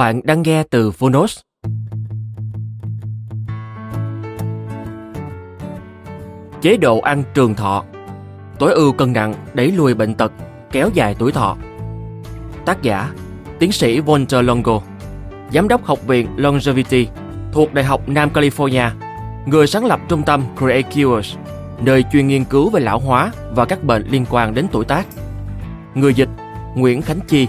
Bạn đang nghe từ Phonos. Chế độ ăn trường thọ. Tối ưu cân nặng đẩy lùi bệnh tật, kéo dài tuổi thọ. Tác giả Tiến sĩ Walter Longo. Giám đốc Học viện Longevity thuộc Đại học Nam California Người sáng lập trung tâm Create Cures nơi chuyên nghiên cứu về lão hóa và các bệnh liên quan đến tuổi tác. Người dịch Nguyễn Khánh Chi.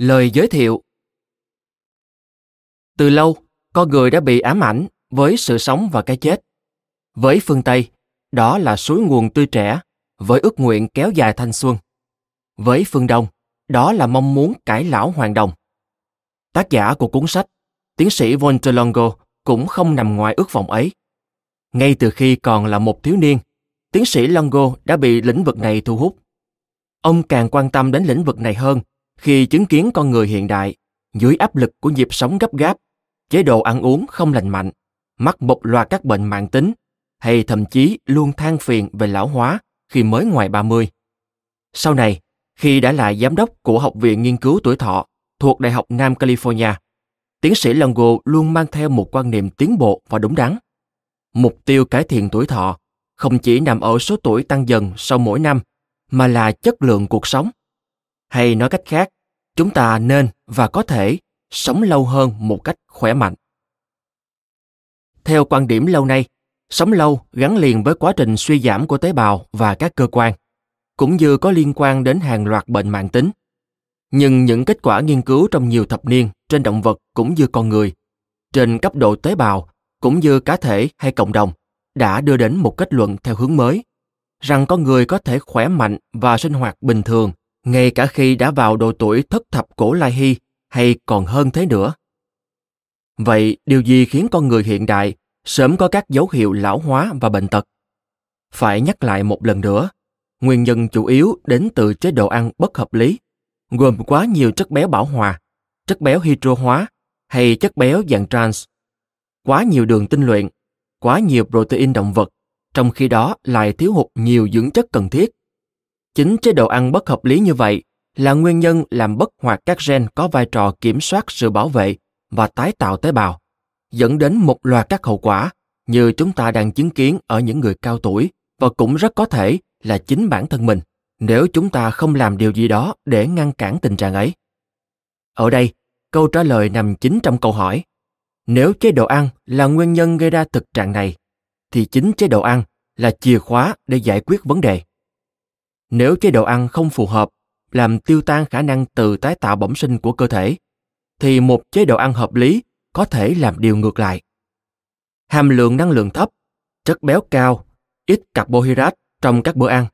Lời giới thiệu Từ lâu, con người đã bị ám ảnh với sự sống và cái chết. Với phương Tây, đó là suối nguồn tươi trẻ, với ước nguyện kéo dài thanh xuân. Với phương Đông, đó là mong muốn cải lão hoàng đồng. Tác giả của cuốn sách, tiến sĩ von Longo cũng không nằm ngoài ước vọng ấy. Ngay từ khi còn là một thiếu niên, tiến sĩ Longo đã bị lĩnh vực này thu hút. Ông càng quan tâm đến lĩnh vực này hơn khi chứng kiến con người hiện đại dưới áp lực của nhịp sống gấp gáp, chế độ ăn uống không lành mạnh, mắc một loạt các bệnh mạng tính, hay thậm chí luôn than phiền về lão hóa khi mới ngoài 30. Sau này, khi đã là giám đốc của Học viện Nghiên cứu Tuổi Thọ thuộc Đại học Nam California, tiến sĩ Longo luôn mang theo một quan niệm tiến bộ và đúng đắn. Mục tiêu cải thiện tuổi thọ không chỉ nằm ở số tuổi tăng dần sau mỗi năm, mà là chất lượng cuộc sống hay nói cách khác, chúng ta nên và có thể sống lâu hơn một cách khỏe mạnh. Theo quan điểm lâu nay, sống lâu gắn liền với quá trình suy giảm của tế bào và các cơ quan, cũng như có liên quan đến hàng loạt bệnh mạng tính. Nhưng những kết quả nghiên cứu trong nhiều thập niên trên động vật cũng như con người, trên cấp độ tế bào cũng như cá thể hay cộng đồng đã đưa đến một kết luận theo hướng mới, rằng con người có thể khỏe mạnh và sinh hoạt bình thường ngay cả khi đã vào độ tuổi thất thập cổ lai hy hay còn hơn thế nữa. Vậy điều gì khiến con người hiện đại sớm có các dấu hiệu lão hóa và bệnh tật? Phải nhắc lại một lần nữa, nguyên nhân chủ yếu đến từ chế độ ăn bất hợp lý, gồm quá nhiều chất béo bảo hòa, chất béo hydro hóa hay chất béo dạng trans, quá nhiều đường tinh luyện, quá nhiều protein động vật, trong khi đó lại thiếu hụt nhiều dưỡng chất cần thiết Chính chế độ ăn bất hợp lý như vậy là nguyên nhân làm bất hoạt các gen có vai trò kiểm soát sự bảo vệ và tái tạo tế bào, dẫn đến một loạt các hậu quả như chúng ta đang chứng kiến ở những người cao tuổi và cũng rất có thể là chính bản thân mình nếu chúng ta không làm điều gì đó để ngăn cản tình trạng ấy. Ở đây, câu trả lời nằm chính trong câu hỏi. Nếu chế độ ăn là nguyên nhân gây ra thực trạng này, thì chính chế độ ăn là chìa khóa để giải quyết vấn đề. Nếu chế độ ăn không phù hợp, làm tiêu tan khả năng từ tái tạo bẩm sinh của cơ thể, thì một chế độ ăn hợp lý có thể làm điều ngược lại. Hàm lượng năng lượng thấp, chất béo cao, ít carbohydrate trong các bữa ăn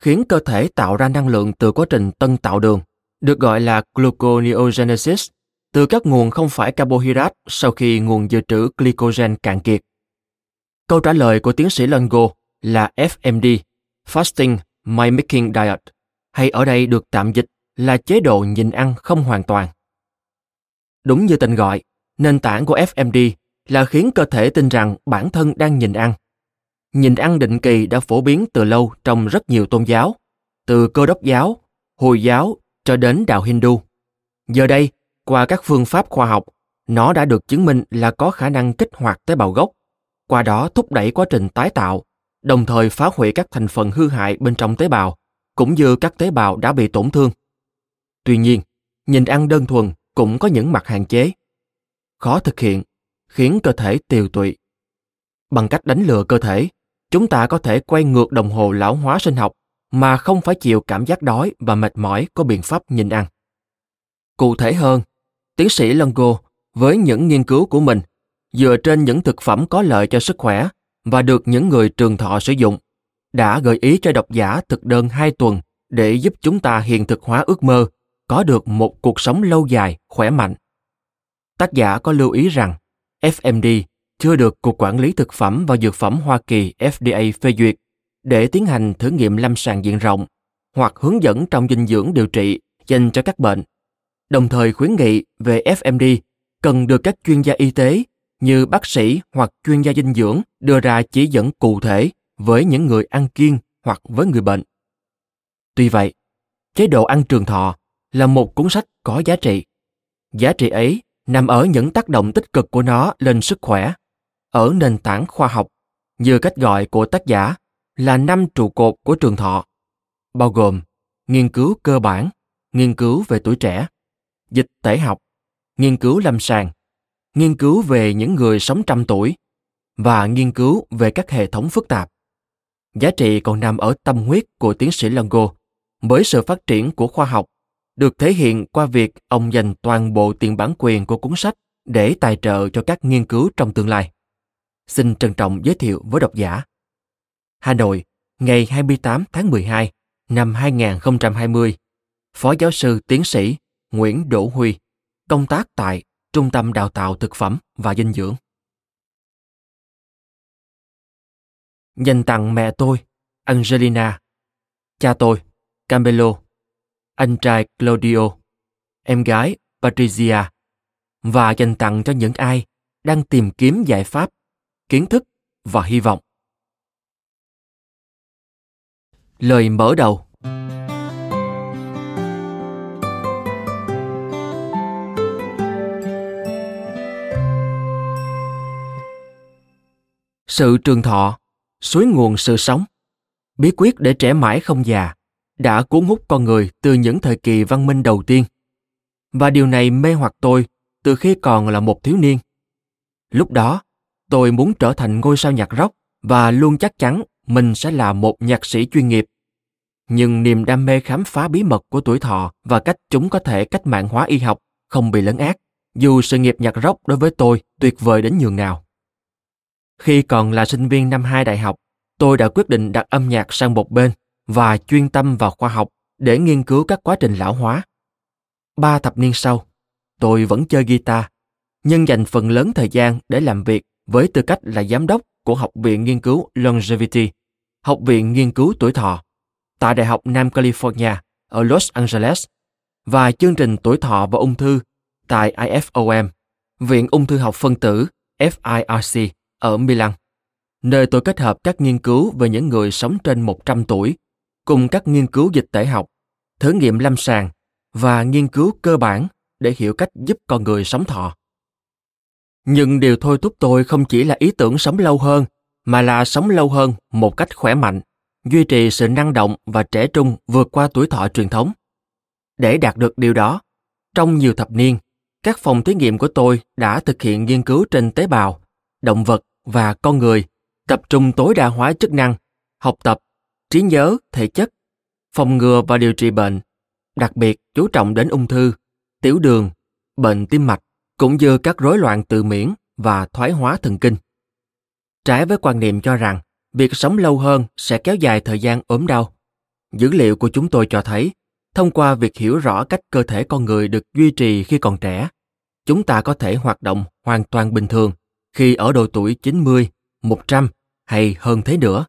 khiến cơ thể tạo ra năng lượng từ quá trình tân tạo đường, được gọi là gluconeogenesis, từ các nguồn không phải carbohydrate sau khi nguồn dự trữ glycogen cạn kiệt. Câu trả lời của tiến sĩ Longo là FMD, Fasting Mimicking Diet, hay ở đây được tạm dịch là chế độ nhịn ăn không hoàn toàn. Đúng như tên gọi, nền tảng của FMD là khiến cơ thể tin rằng bản thân đang nhịn ăn. Nhịn ăn định kỳ đã phổ biến từ lâu trong rất nhiều tôn giáo, từ cơ đốc giáo, hồi giáo cho đến đạo Hindu. Giờ đây, qua các phương pháp khoa học, nó đã được chứng minh là có khả năng kích hoạt tế bào gốc, qua đó thúc đẩy quá trình tái tạo, đồng thời phá hủy các thành phần hư hại bên trong tế bào, cũng như các tế bào đã bị tổn thương. Tuy nhiên, nhìn ăn đơn thuần cũng có những mặt hạn chế. Khó thực hiện, khiến cơ thể tiều tụy. Bằng cách đánh lừa cơ thể, chúng ta có thể quay ngược đồng hồ lão hóa sinh học mà không phải chịu cảm giác đói và mệt mỏi có biện pháp nhịn ăn. Cụ thể hơn, tiến sĩ Longo với những nghiên cứu của mình dựa trên những thực phẩm có lợi cho sức khỏe và được những người trường thọ sử dụng đã gợi ý cho độc giả thực đơn 2 tuần để giúp chúng ta hiện thực hóa ước mơ có được một cuộc sống lâu dài, khỏe mạnh. Tác giả có lưu ý rằng FMD chưa được Cục Quản lý Thực phẩm và Dược phẩm Hoa Kỳ FDA phê duyệt để tiến hành thử nghiệm lâm sàng diện rộng hoặc hướng dẫn trong dinh dưỡng điều trị dành cho các bệnh. Đồng thời khuyến nghị về FMD cần được các chuyên gia y tế như bác sĩ hoặc chuyên gia dinh dưỡng đưa ra chỉ dẫn cụ thể với những người ăn kiêng hoặc với người bệnh. Tuy vậy, chế độ ăn trường thọ là một cuốn sách có giá trị. Giá trị ấy nằm ở những tác động tích cực của nó lên sức khỏe, ở nền tảng khoa học, như cách gọi của tác giả là năm trụ cột của trường thọ, bao gồm nghiên cứu cơ bản, nghiên cứu về tuổi trẻ, dịch tễ học, nghiên cứu lâm sàng, nghiên cứu về những người sống trăm tuổi và nghiên cứu về các hệ thống phức tạp. Giá trị còn nằm ở tâm huyết của tiến sĩ Longo Với sự phát triển của khoa học được thể hiện qua việc ông dành toàn bộ tiền bản quyền của cuốn sách để tài trợ cho các nghiên cứu trong tương lai. Xin trân trọng giới thiệu với độc giả. Hà Nội, ngày 28 tháng 12 năm 2020, Phó giáo sư tiến sĩ Nguyễn Đỗ Huy, công tác tại Trung tâm Đào tạo Thực phẩm và Dinh dưỡng. Dành tặng mẹ tôi, Angelina, cha tôi, Camelo, anh trai Claudio, em gái Patricia. Và dành tặng cho những ai đang tìm kiếm giải pháp, kiến thức và hy vọng. Lời mở đầu. Sự trường thọ, suối nguồn sự sống, bí quyết để trẻ mãi không già đã cuốn hút con người từ những thời kỳ văn minh đầu tiên. Và điều này mê hoặc tôi từ khi còn là một thiếu niên. Lúc đó, tôi muốn trở thành ngôi sao nhạc rock và luôn chắc chắn mình sẽ là một nhạc sĩ chuyên nghiệp. Nhưng niềm đam mê khám phá bí mật của tuổi thọ và cách chúng có thể cách mạng hóa y học không bị lấn át, dù sự nghiệp nhạc rock đối với tôi tuyệt vời đến nhường nào. Khi còn là sinh viên năm 2 đại học, tôi đã quyết định đặt âm nhạc sang một bên và chuyên tâm vào khoa học để nghiên cứu các quá trình lão hóa. Ba thập niên sau, tôi vẫn chơi guitar, nhưng dành phần lớn thời gian để làm việc với tư cách là giám đốc của Học viện Nghiên cứu Longevity, Học viện Nghiên cứu Tuổi Thọ, tại Đại học Nam California ở Los Angeles, và chương trình Tuổi Thọ và Ung Thư tại IFOM, Viện Ung Thư học phân tử FIRC ở Milan, nơi tôi kết hợp các nghiên cứu về những người sống trên 100 tuổi cùng các nghiên cứu dịch tễ học, thử nghiệm lâm sàng và nghiên cứu cơ bản để hiểu cách giúp con người sống thọ. Nhưng điều thôi thúc tôi không chỉ là ý tưởng sống lâu hơn, mà là sống lâu hơn một cách khỏe mạnh, duy trì sự năng động và trẻ trung vượt qua tuổi thọ truyền thống. Để đạt được điều đó, trong nhiều thập niên, các phòng thí nghiệm của tôi đã thực hiện nghiên cứu trên tế bào, động vật và con người, tập trung tối đa hóa chức năng, học tập trí nhớ, thể chất, phòng ngừa và điều trị bệnh, đặc biệt chú trọng đến ung thư, tiểu đường, bệnh tim mạch, cũng như các rối loạn tự miễn và thoái hóa thần kinh. Trái với quan niệm cho rằng việc sống lâu hơn sẽ kéo dài thời gian ốm đau, dữ liệu của chúng tôi cho thấy, thông qua việc hiểu rõ cách cơ thể con người được duy trì khi còn trẻ, chúng ta có thể hoạt động hoàn toàn bình thường khi ở độ tuổi 90, 100 hay hơn thế nữa.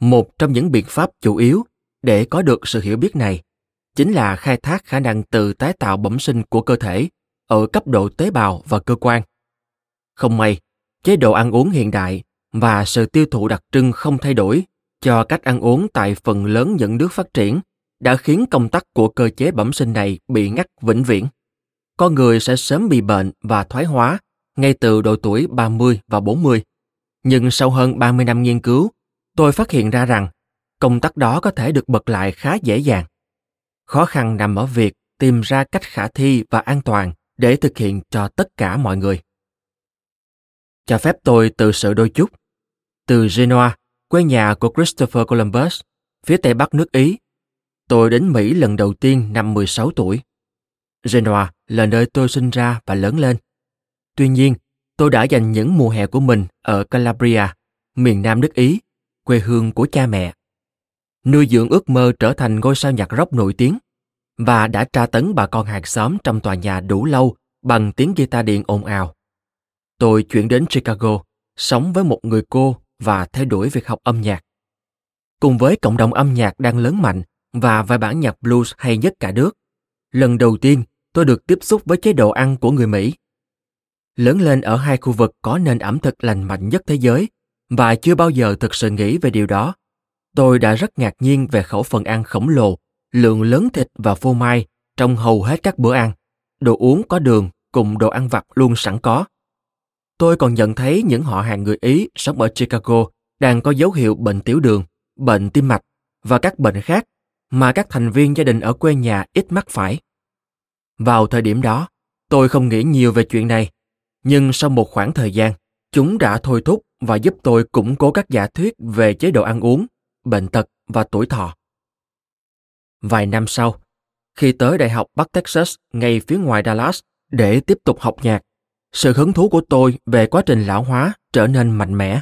Một trong những biện pháp chủ yếu để có được sự hiểu biết này chính là khai thác khả năng tự tái tạo bẩm sinh của cơ thể ở cấp độ tế bào và cơ quan. Không may, chế độ ăn uống hiện đại và sự tiêu thụ đặc trưng không thay đổi cho cách ăn uống tại phần lớn những nước phát triển đã khiến công tắc của cơ chế bẩm sinh này bị ngắt vĩnh viễn. Con người sẽ sớm bị bệnh và thoái hóa ngay từ độ tuổi 30 và 40. Nhưng sau hơn 30 năm nghiên cứu, tôi phát hiện ra rằng công tắc đó có thể được bật lại khá dễ dàng. Khó khăn nằm ở việc tìm ra cách khả thi và an toàn để thực hiện cho tất cả mọi người. Cho phép tôi tự sự đôi chút. Từ Genoa, quê nhà của Christopher Columbus, phía tây bắc nước Ý, tôi đến Mỹ lần đầu tiên năm 16 tuổi. Genoa là nơi tôi sinh ra và lớn lên. Tuy nhiên, tôi đã dành những mùa hè của mình ở Calabria, miền nam nước Ý, quê hương của cha mẹ. Nuôi dưỡng ước mơ trở thành ngôi sao nhạc rock nổi tiếng và đã tra tấn bà con hàng xóm trong tòa nhà đủ lâu bằng tiếng guitar điện ồn ào. Tôi chuyển đến Chicago, sống với một người cô và theo đuổi việc học âm nhạc. Cùng với cộng đồng âm nhạc đang lớn mạnh và vài bản nhạc blues hay nhất cả nước, lần đầu tiên tôi được tiếp xúc với chế độ ăn của người Mỹ. Lớn lên ở hai khu vực có nền ẩm thực lành mạnh nhất thế giới và chưa bao giờ thực sự nghĩ về điều đó. Tôi đã rất ngạc nhiên về khẩu phần ăn khổng lồ, lượng lớn thịt và phô mai trong hầu hết các bữa ăn. Đồ uống có đường cùng đồ ăn vặt luôn sẵn có. Tôi còn nhận thấy những họ hàng người Ý sống ở Chicago đang có dấu hiệu bệnh tiểu đường, bệnh tim mạch và các bệnh khác mà các thành viên gia đình ở quê nhà ít mắc phải. Vào thời điểm đó, tôi không nghĩ nhiều về chuyện này, nhưng sau một khoảng thời gian, chúng đã thôi thúc và giúp tôi củng cố các giả thuyết về chế độ ăn uống, bệnh tật và tuổi thọ. Vài năm sau, khi tới Đại học Bắc Texas ngay phía ngoài Dallas để tiếp tục học nhạc, sự hứng thú của tôi về quá trình lão hóa trở nên mạnh mẽ.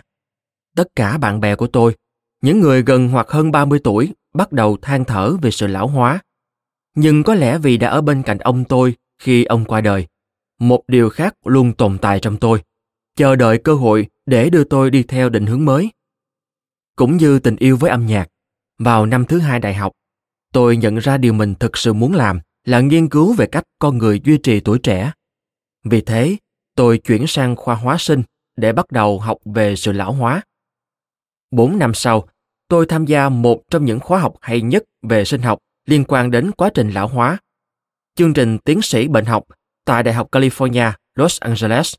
Tất cả bạn bè của tôi, những người gần hoặc hơn 30 tuổi, bắt đầu than thở về sự lão hóa. Nhưng có lẽ vì đã ở bên cạnh ông tôi khi ông qua đời, một điều khác luôn tồn tại trong tôi, chờ đợi cơ hội để đưa tôi đi theo định hướng mới. Cũng như tình yêu với âm nhạc, vào năm thứ hai đại học, tôi nhận ra điều mình thực sự muốn làm là nghiên cứu về cách con người duy trì tuổi trẻ. Vì thế, tôi chuyển sang khoa hóa sinh để bắt đầu học về sự lão hóa. Bốn năm sau, tôi tham gia một trong những khóa học hay nhất về sinh học liên quan đến quá trình lão hóa. Chương trình tiến sĩ bệnh học tại Đại học California, Los Angeles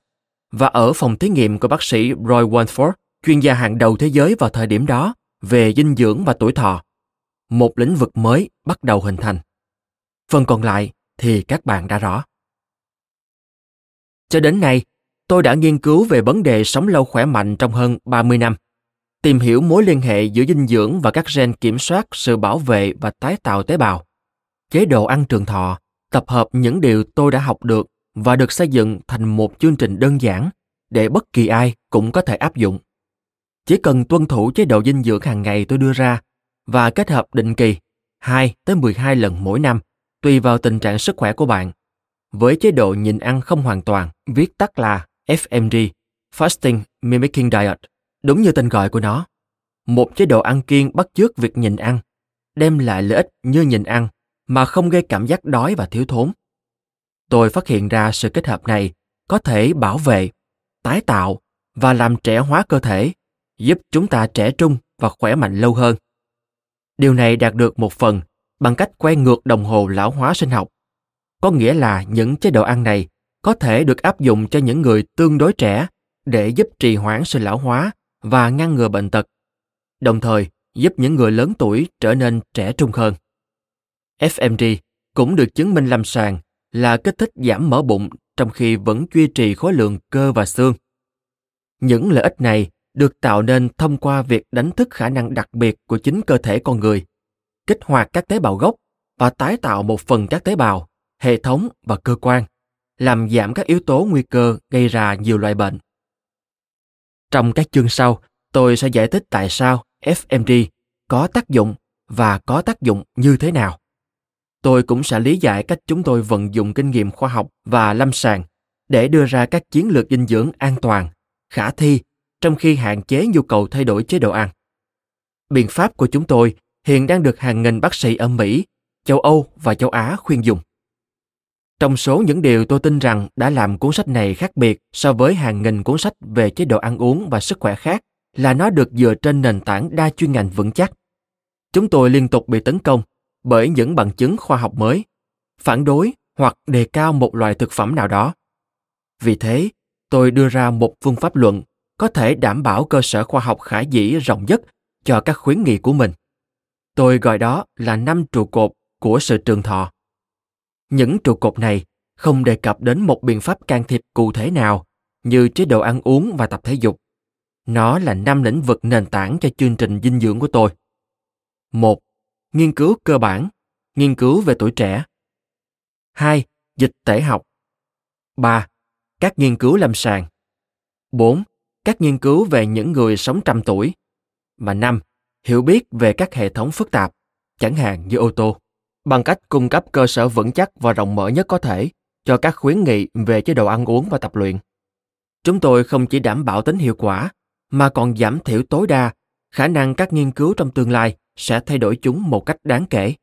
và ở phòng thí nghiệm của bác sĩ Roy Wanford, chuyên gia hàng đầu thế giới vào thời điểm đó về dinh dưỡng và tuổi thọ. Một lĩnh vực mới bắt đầu hình thành. Phần còn lại thì các bạn đã rõ. Cho đến nay, tôi đã nghiên cứu về vấn đề sống lâu khỏe mạnh trong hơn 30 năm, tìm hiểu mối liên hệ giữa dinh dưỡng và các gen kiểm soát sự bảo vệ và tái tạo tế bào, chế độ ăn trường thọ, tập hợp những điều tôi đã học được và được xây dựng thành một chương trình đơn giản để bất kỳ ai cũng có thể áp dụng. Chỉ cần tuân thủ chế độ dinh dưỡng hàng ngày tôi đưa ra và kết hợp định kỳ 2 tới 12 lần mỗi năm, tùy vào tình trạng sức khỏe của bạn. Với chế độ nhịn ăn không hoàn toàn, viết tắt là FMD, Fasting Mimicking Diet, đúng như tên gọi của nó. Một chế độ ăn kiêng bắt chước việc nhịn ăn, đem lại lợi ích như nhịn ăn mà không gây cảm giác đói và thiếu thốn. Tôi phát hiện ra sự kết hợp này có thể bảo vệ, tái tạo và làm trẻ hóa cơ thể, giúp chúng ta trẻ trung và khỏe mạnh lâu hơn. Điều này đạt được một phần bằng cách quay ngược đồng hồ lão hóa sinh học. Có nghĩa là những chế độ ăn này có thể được áp dụng cho những người tương đối trẻ để giúp trì hoãn sự lão hóa và ngăn ngừa bệnh tật, đồng thời giúp những người lớn tuổi trở nên trẻ trung hơn. FMD cũng được chứng minh lâm sàng là kích thích giảm mỡ bụng trong khi vẫn duy trì khối lượng cơ và xương. Những lợi ích này được tạo nên thông qua việc đánh thức khả năng đặc biệt của chính cơ thể con người, kích hoạt các tế bào gốc và tái tạo một phần các tế bào, hệ thống và cơ quan, làm giảm các yếu tố nguy cơ gây ra nhiều loại bệnh. Trong các chương sau, tôi sẽ giải thích tại sao FMD có tác dụng và có tác dụng như thế nào tôi cũng sẽ lý giải cách chúng tôi vận dụng kinh nghiệm khoa học và lâm sàng để đưa ra các chiến lược dinh dưỡng an toàn, khả thi trong khi hạn chế nhu cầu thay đổi chế độ ăn. Biện pháp của chúng tôi hiện đang được hàng nghìn bác sĩ ở Mỹ, châu Âu và châu Á khuyên dùng. Trong số những điều tôi tin rằng đã làm cuốn sách này khác biệt so với hàng nghìn cuốn sách về chế độ ăn uống và sức khỏe khác là nó được dựa trên nền tảng đa chuyên ngành vững chắc. Chúng tôi liên tục bị tấn công bởi những bằng chứng khoa học mới, phản đối hoặc đề cao một loại thực phẩm nào đó. Vì thế, tôi đưa ra một phương pháp luận có thể đảm bảo cơ sở khoa học khả dĩ rộng nhất cho các khuyến nghị của mình. Tôi gọi đó là năm trụ cột của sự trường thọ. Những trụ cột này không đề cập đến một biện pháp can thiệp cụ thể nào như chế độ ăn uống và tập thể dục. Nó là năm lĩnh vực nền tảng cho chương trình dinh dưỡng của tôi. Một, Nghiên cứu cơ bản, nghiên cứu về tuổi trẻ. 2. Dịch tễ học. 3. Các nghiên cứu lâm sàng. 4. Các nghiên cứu về những người sống trăm tuổi. Và 5. Hiểu biết về các hệ thống phức tạp, chẳng hạn như ô tô, bằng cách cung cấp cơ sở vững chắc và rộng mở nhất có thể cho các khuyến nghị về chế độ ăn uống và tập luyện. Chúng tôi không chỉ đảm bảo tính hiệu quả, mà còn giảm thiểu tối đa khả năng các nghiên cứu trong tương lai sẽ thay đổi chúng một cách đáng kể.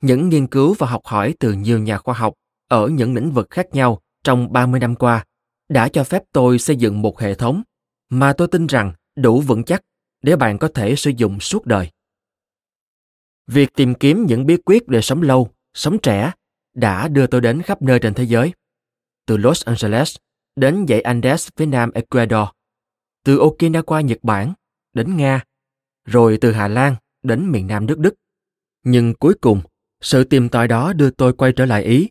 Những nghiên cứu và học hỏi từ nhiều nhà khoa học ở những lĩnh vực khác nhau trong 30 năm qua đã cho phép tôi xây dựng một hệ thống mà tôi tin rằng đủ vững chắc để bạn có thể sử dụng suốt đời. Việc tìm kiếm những bí quyết để sống lâu, sống trẻ đã đưa tôi đến khắp nơi trên thế giới. Từ Los Angeles đến dãy Andes phía nam Ecuador, từ Okinawa Nhật Bản đến Nga, rồi từ Hà Lan đến miền nam nước Đức. Nhưng cuối cùng, sự tìm tòi đó đưa tôi quay trở lại Ý.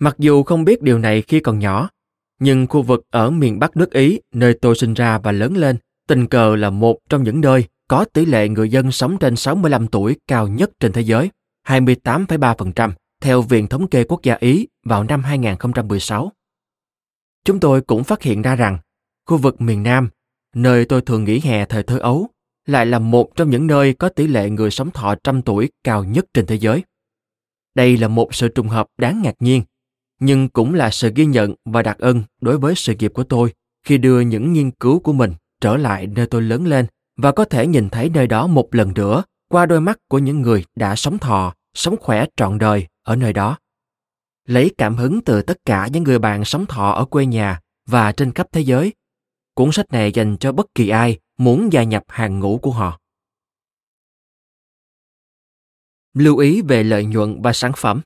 Mặc dù không biết điều này khi còn nhỏ, nhưng khu vực ở miền Bắc nước Ý, nơi tôi sinh ra và lớn lên, tình cờ là một trong những nơi có tỷ lệ người dân sống trên 65 tuổi cao nhất trên thế giới, 28,3%, theo Viện Thống kê Quốc gia Ý vào năm 2016. Chúng tôi cũng phát hiện ra rằng, khu vực miền Nam, nơi tôi thường nghỉ hè thời thơ ấu, lại là một trong những nơi có tỷ lệ người sống thọ trăm tuổi cao nhất trên thế giới. Đây là một sự trùng hợp đáng ngạc nhiên, nhưng cũng là sự ghi nhận và đặc ân đối với sự nghiệp của tôi khi đưa những nghiên cứu của mình trở lại nơi tôi lớn lên và có thể nhìn thấy nơi đó một lần nữa qua đôi mắt của những người đã sống thọ, sống khỏe trọn đời ở nơi đó. Lấy cảm hứng từ tất cả những người bạn sống thọ ở quê nhà và trên khắp thế giới, cuốn sách này dành cho bất kỳ ai muốn gia nhập hàng ngũ của họ. Lưu ý về lợi nhuận và sản phẩm.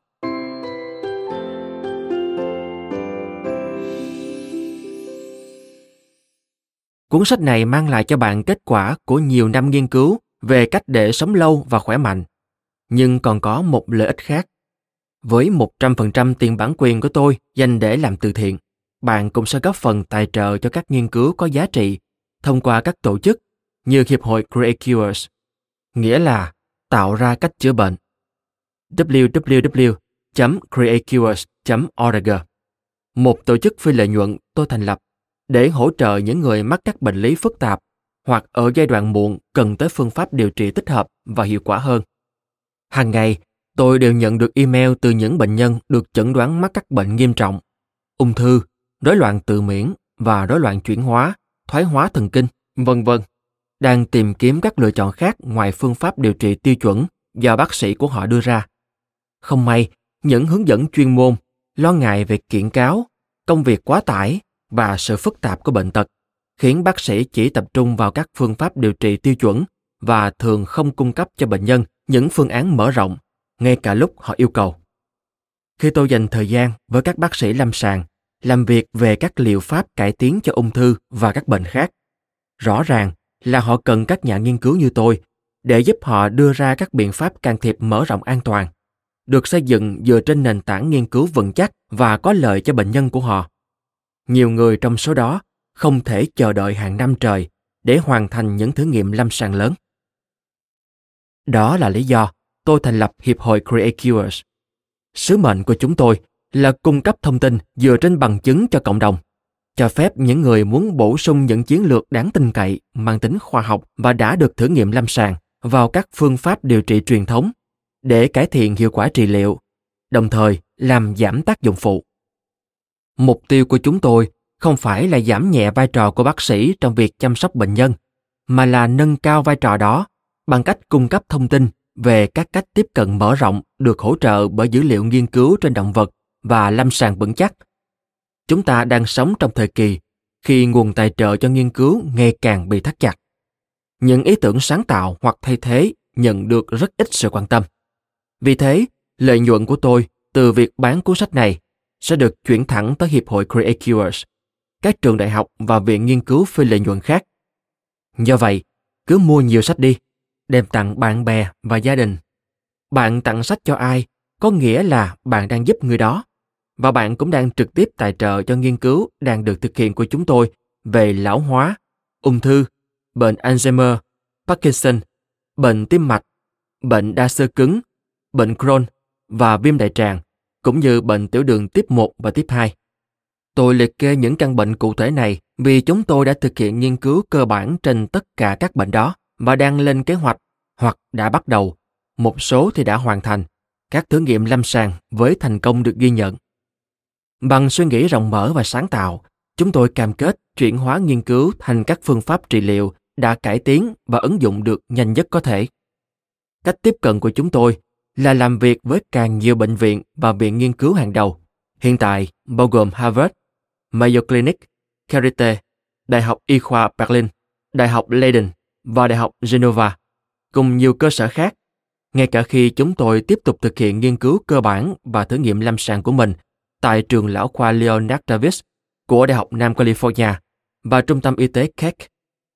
Cuốn sách này mang lại cho bạn kết quả của nhiều năm nghiên cứu về cách để sống lâu và khỏe mạnh. Nhưng còn có một lợi ích khác. Với 100% tiền bản quyền của tôi dành để làm từ thiện, bạn cũng sẽ góp phần tài trợ cho các nghiên cứu có giá trị thông qua các tổ chức như Hiệp hội Create Cures, nghĩa là tạo ra cách chữa bệnh. www.createcures.org Một tổ chức phi lợi nhuận tôi thành lập để hỗ trợ những người mắc các bệnh lý phức tạp hoặc ở giai đoạn muộn cần tới phương pháp điều trị tích hợp và hiệu quả hơn. Hàng ngày, tôi đều nhận được email từ những bệnh nhân được chẩn đoán mắc các bệnh nghiêm trọng, ung thư, rối loạn tự miễn và rối loạn chuyển hóa thoái hóa thần kinh, vân vân, đang tìm kiếm các lựa chọn khác ngoài phương pháp điều trị tiêu chuẩn do bác sĩ của họ đưa ra. Không may, những hướng dẫn chuyên môn, lo ngại về kiện cáo, công việc quá tải và sự phức tạp của bệnh tật khiến bác sĩ chỉ tập trung vào các phương pháp điều trị tiêu chuẩn và thường không cung cấp cho bệnh nhân những phương án mở rộng ngay cả lúc họ yêu cầu. Khi tôi dành thời gian với các bác sĩ lâm sàng làm việc về các liệu pháp cải tiến cho ung thư và các bệnh khác. Rõ ràng là họ cần các nhà nghiên cứu như tôi để giúp họ đưa ra các biện pháp can thiệp mở rộng an toàn, được xây dựng dựa trên nền tảng nghiên cứu vững chắc và có lợi cho bệnh nhân của họ. Nhiều người trong số đó không thể chờ đợi hàng năm trời để hoàn thành những thử nghiệm lâm sàng lớn. Đó là lý do tôi thành lập Hiệp hội Create Cures. Sứ mệnh của chúng tôi là cung cấp thông tin dựa trên bằng chứng cho cộng đồng cho phép những người muốn bổ sung những chiến lược đáng tin cậy mang tính khoa học và đã được thử nghiệm lâm sàng vào các phương pháp điều trị truyền thống để cải thiện hiệu quả trị liệu, đồng thời làm giảm tác dụng phụ. Mục tiêu của chúng tôi không phải là giảm nhẹ vai trò của bác sĩ trong việc chăm sóc bệnh nhân, mà là nâng cao vai trò đó bằng cách cung cấp thông tin về các cách tiếp cận mở rộng được hỗ trợ bởi dữ liệu nghiên cứu trên động vật và lâm sàng vững chắc. Chúng ta đang sống trong thời kỳ khi nguồn tài trợ cho nghiên cứu ngày càng bị thắt chặt. Những ý tưởng sáng tạo hoặc thay thế nhận được rất ít sự quan tâm. Vì thế, lợi nhuận của tôi từ việc bán cuốn sách này sẽ được chuyển thẳng tới Hiệp hội CreateCures, các trường đại học và viện nghiên cứu phi lợi nhuận khác. Do vậy, cứ mua nhiều sách đi, đem tặng bạn bè và gia đình. Bạn tặng sách cho ai có nghĩa là bạn đang giúp người đó và bạn cũng đang trực tiếp tài trợ cho nghiên cứu đang được thực hiện của chúng tôi về lão hóa, ung thư, bệnh Alzheimer, Parkinson, bệnh tim mạch, bệnh đa xơ cứng, bệnh Crohn và viêm đại tràng, cũng như bệnh tiểu đường tiếp 1 và tiếp 2. Tôi liệt kê những căn bệnh cụ thể này vì chúng tôi đã thực hiện nghiên cứu cơ bản trên tất cả các bệnh đó và đang lên kế hoạch hoặc đã bắt đầu, một số thì đã hoàn thành, các thử nghiệm lâm sàng với thành công được ghi nhận. Bằng suy nghĩ rộng mở và sáng tạo, chúng tôi cam kết chuyển hóa nghiên cứu thành các phương pháp trị liệu đã cải tiến và ứng dụng được nhanh nhất có thể. Cách tiếp cận của chúng tôi là làm việc với càng nhiều bệnh viện và viện nghiên cứu hàng đầu, hiện tại bao gồm Harvard, Mayo Clinic, Charité, Đại học Y khoa Berlin, Đại học Leiden và Đại học Genova, cùng nhiều cơ sở khác. Ngay cả khi chúng tôi tiếp tục thực hiện nghiên cứu cơ bản và thử nghiệm lâm sàng của mình tại trường lão khoa Leonard Davis của Đại học Nam California và Trung tâm Y tế Keck,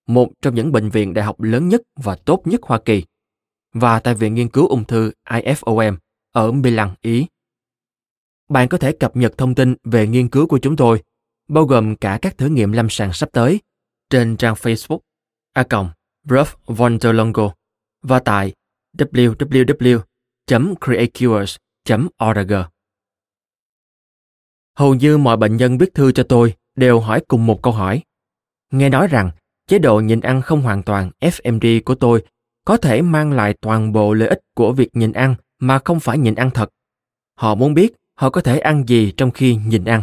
một trong những bệnh viện đại học lớn nhất và tốt nhất Hoa Kỳ, và tại Viện Nghiên cứu Ung thư IFOM ở Milan, Ý. Bạn có thể cập nhật thông tin về nghiên cứu của chúng tôi, bao gồm cả các thử nghiệm lâm sàng sắp tới, trên trang Facebook a cộng Bruff von der Longo và tại www.createcures.org. Hầu như mọi bệnh nhân viết thư cho tôi đều hỏi cùng một câu hỏi. Nghe nói rằng chế độ nhìn ăn không hoàn toàn FMD của tôi có thể mang lại toàn bộ lợi ích của việc nhìn ăn mà không phải nhìn ăn thật. Họ muốn biết họ có thể ăn gì trong khi nhìn ăn.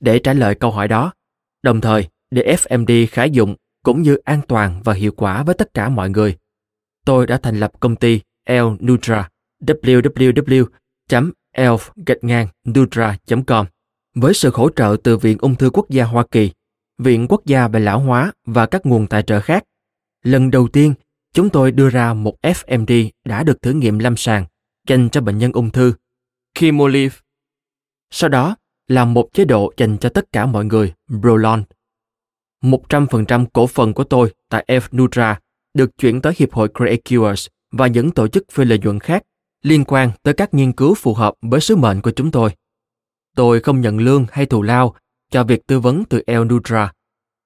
Để trả lời câu hỏi đó, đồng thời để FMD khả dụng cũng như an toàn và hiệu quả với tất cả mọi người, tôi đã thành lập công ty L Nutra www elf ngang dudra com với sự hỗ trợ từ Viện Ung thư Quốc gia Hoa Kỳ, Viện Quốc gia về lão hóa và các nguồn tài trợ khác. Lần đầu tiên, chúng tôi đưa ra một FMD đã được thử nghiệm lâm sàng dành cho bệnh nhân ung thư, Chemolive. Sau đó là một chế độ dành cho tất cả mọi người, Brolon. 100% cổ phần của tôi tại F Nutra được chuyển tới Hiệp hội Create Cures và những tổ chức phi lợi nhuận khác liên quan tới các nghiên cứu phù hợp với sứ mệnh của chúng tôi. Tôi không nhận lương hay thù lao cho việc tư vấn từ El Nudra.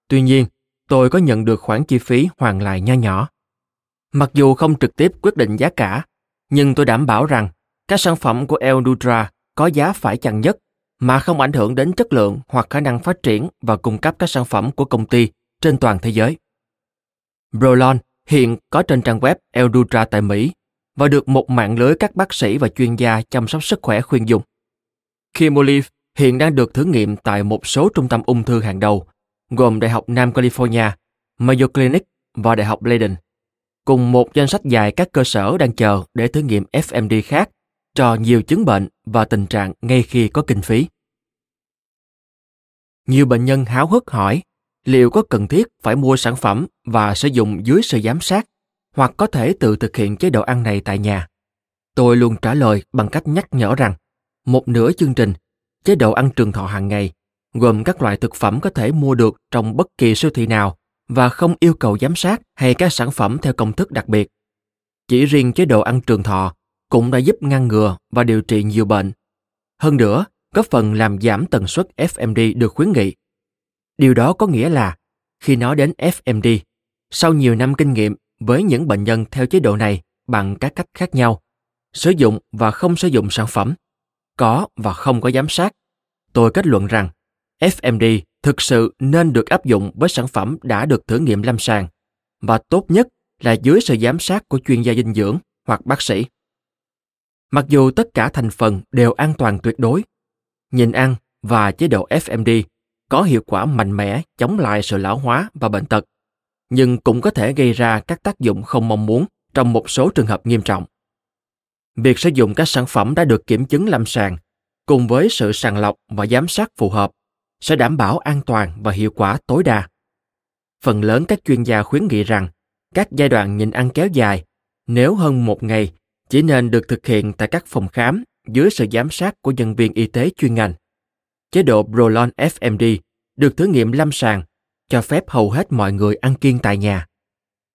Tuy nhiên, tôi có nhận được khoản chi phí hoàn lại nho nhỏ. Mặc dù không trực tiếp quyết định giá cả, nhưng tôi đảm bảo rằng các sản phẩm của El Nudra có giá phải chăng nhất mà không ảnh hưởng đến chất lượng hoặc khả năng phát triển và cung cấp các sản phẩm của công ty trên toàn thế giới. Brolon hiện có trên trang web Eldutra tại Mỹ và được một mạng lưới các bác sĩ và chuyên gia chăm sóc sức khỏe khuyên dùng. Chemolive hiện đang được thử nghiệm tại một số trung tâm ung thư hàng đầu, gồm Đại học Nam California, Mayo Clinic và Đại học Leiden, cùng một danh sách dài các cơ sở đang chờ để thử nghiệm FMD khác cho nhiều chứng bệnh và tình trạng ngay khi có kinh phí. Nhiều bệnh nhân háo hức hỏi liệu có cần thiết phải mua sản phẩm và sử dụng dưới sự giám sát hoặc có thể tự thực hiện chế độ ăn này tại nhà. Tôi luôn trả lời bằng cách nhắc nhở rằng một nửa chương trình, chế độ ăn trường thọ hàng ngày, gồm các loại thực phẩm có thể mua được trong bất kỳ siêu thị nào và không yêu cầu giám sát hay các sản phẩm theo công thức đặc biệt. Chỉ riêng chế độ ăn trường thọ cũng đã giúp ngăn ngừa và điều trị nhiều bệnh. Hơn nữa, góp phần làm giảm tần suất FMD được khuyến nghị. Điều đó có nghĩa là khi nói đến FMD, sau nhiều năm kinh nghiệm với những bệnh nhân theo chế độ này bằng các cách khác nhau, sử dụng và không sử dụng sản phẩm, có và không có giám sát, tôi kết luận rằng FMD thực sự nên được áp dụng với sản phẩm đã được thử nghiệm lâm sàng và tốt nhất là dưới sự giám sát của chuyên gia dinh dưỡng hoặc bác sĩ. Mặc dù tất cả thành phần đều an toàn tuyệt đối, nhìn ăn và chế độ FMD có hiệu quả mạnh mẽ chống lại sự lão hóa và bệnh tật, nhưng cũng có thể gây ra các tác dụng không mong muốn trong một số trường hợp nghiêm trọng. Việc sử dụng các sản phẩm đã được kiểm chứng lâm sàng cùng với sự sàng lọc và giám sát phù hợp sẽ đảm bảo an toàn và hiệu quả tối đa. Phần lớn các chuyên gia khuyến nghị rằng các giai đoạn nhịn ăn kéo dài, nếu hơn một ngày, chỉ nên được thực hiện tại các phòng khám dưới sự giám sát của nhân viên y tế chuyên ngành. Chế độ Prolon FMD được thử nghiệm lâm sàng, cho phép hầu hết mọi người ăn kiêng tại nhà.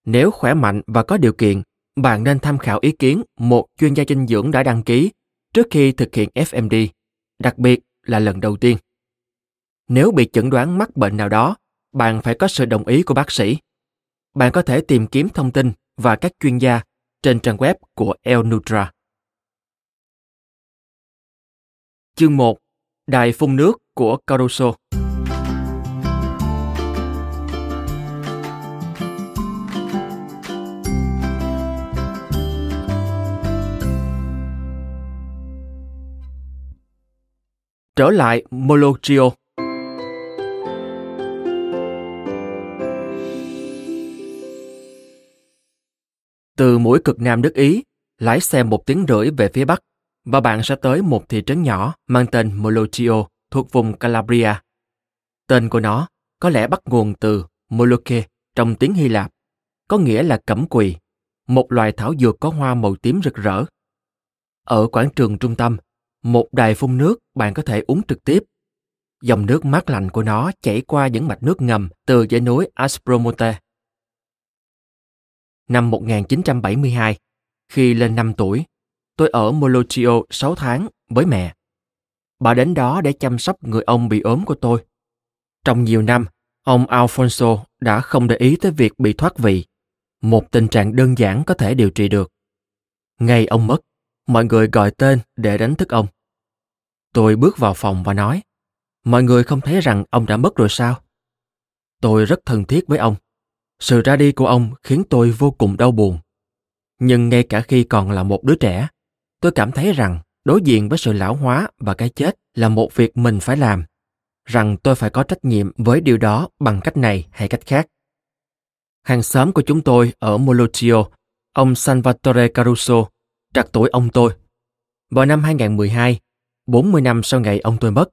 Nếu khỏe mạnh và có điều kiện, bạn nên tham khảo ý kiến một chuyên gia dinh dưỡng đã đăng ký trước khi thực hiện FMD, đặc biệt là lần đầu tiên. Nếu bị chẩn đoán mắc bệnh nào đó, bạn phải có sự đồng ý của bác sĩ. Bạn có thể tìm kiếm thông tin và các chuyên gia trên trang web của El Nutra. Chương 1. Đài phun nước của Caruso Trở lại Mologio Từ mũi cực nam nước Ý, lái xe một tiếng rưỡi về phía bắc và bạn sẽ tới một thị trấn nhỏ mang tên Mologio thuộc vùng Calabria. Tên của nó có lẽ bắt nguồn từ Moloke trong tiếng Hy Lạp, có nghĩa là cẩm quỳ, một loài thảo dược có hoa màu tím rực rỡ. Ở quảng trường trung tâm, một đài phun nước bạn có thể uống trực tiếp. Dòng nước mát lạnh của nó chảy qua những mạch nước ngầm từ dãy núi Aspromonte Năm 1972, khi lên 5 tuổi, tôi ở Molotio 6 tháng với mẹ. Bà đến đó để chăm sóc người ông bị ốm của tôi. Trong nhiều năm, ông Alfonso đã không để ý tới việc bị thoát vị, một tình trạng đơn giản có thể điều trị được. Ngày ông mất, mọi người gọi tên để đánh thức ông. Tôi bước vào phòng và nói, mọi người không thấy rằng ông đã mất rồi sao? Tôi rất thân thiết với ông sự ra đi của ông khiến tôi vô cùng đau buồn. Nhưng ngay cả khi còn là một đứa trẻ, tôi cảm thấy rằng đối diện với sự lão hóa và cái chết là một việc mình phải làm, rằng tôi phải có trách nhiệm với điều đó bằng cách này hay cách khác. Hàng xóm của chúng tôi ở Molotio, ông Salvatore Caruso, trạc tuổi ông tôi. Vào năm 2012, 40 năm sau ngày ông tôi mất,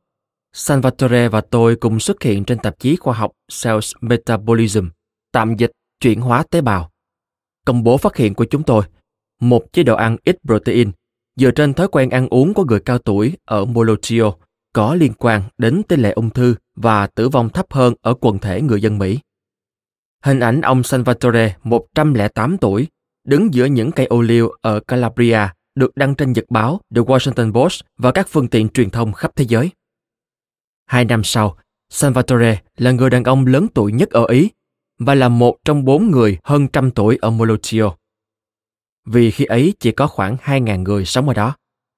Salvatore và tôi cùng xuất hiện trên tạp chí khoa học Cells Metabolism – tạm dịch chuyển hóa tế bào. Công bố phát hiện của chúng tôi, một chế độ ăn ít protein dựa trên thói quen ăn uống của người cao tuổi ở Molotio có liên quan đến tỷ lệ ung thư và tử vong thấp hơn ở quần thể người dân Mỹ. Hình ảnh ông Salvatore 108 tuổi đứng giữa những cây ô liu ở Calabria được đăng trên nhật báo The Washington Post và các phương tiện truyền thông khắp thế giới. Hai năm sau, Salvatore là người đàn ông lớn tuổi nhất ở Ý và là một trong bốn người hơn trăm tuổi ở Molotio. Vì khi ấy chỉ có khoảng 2.000 người sống ở đó.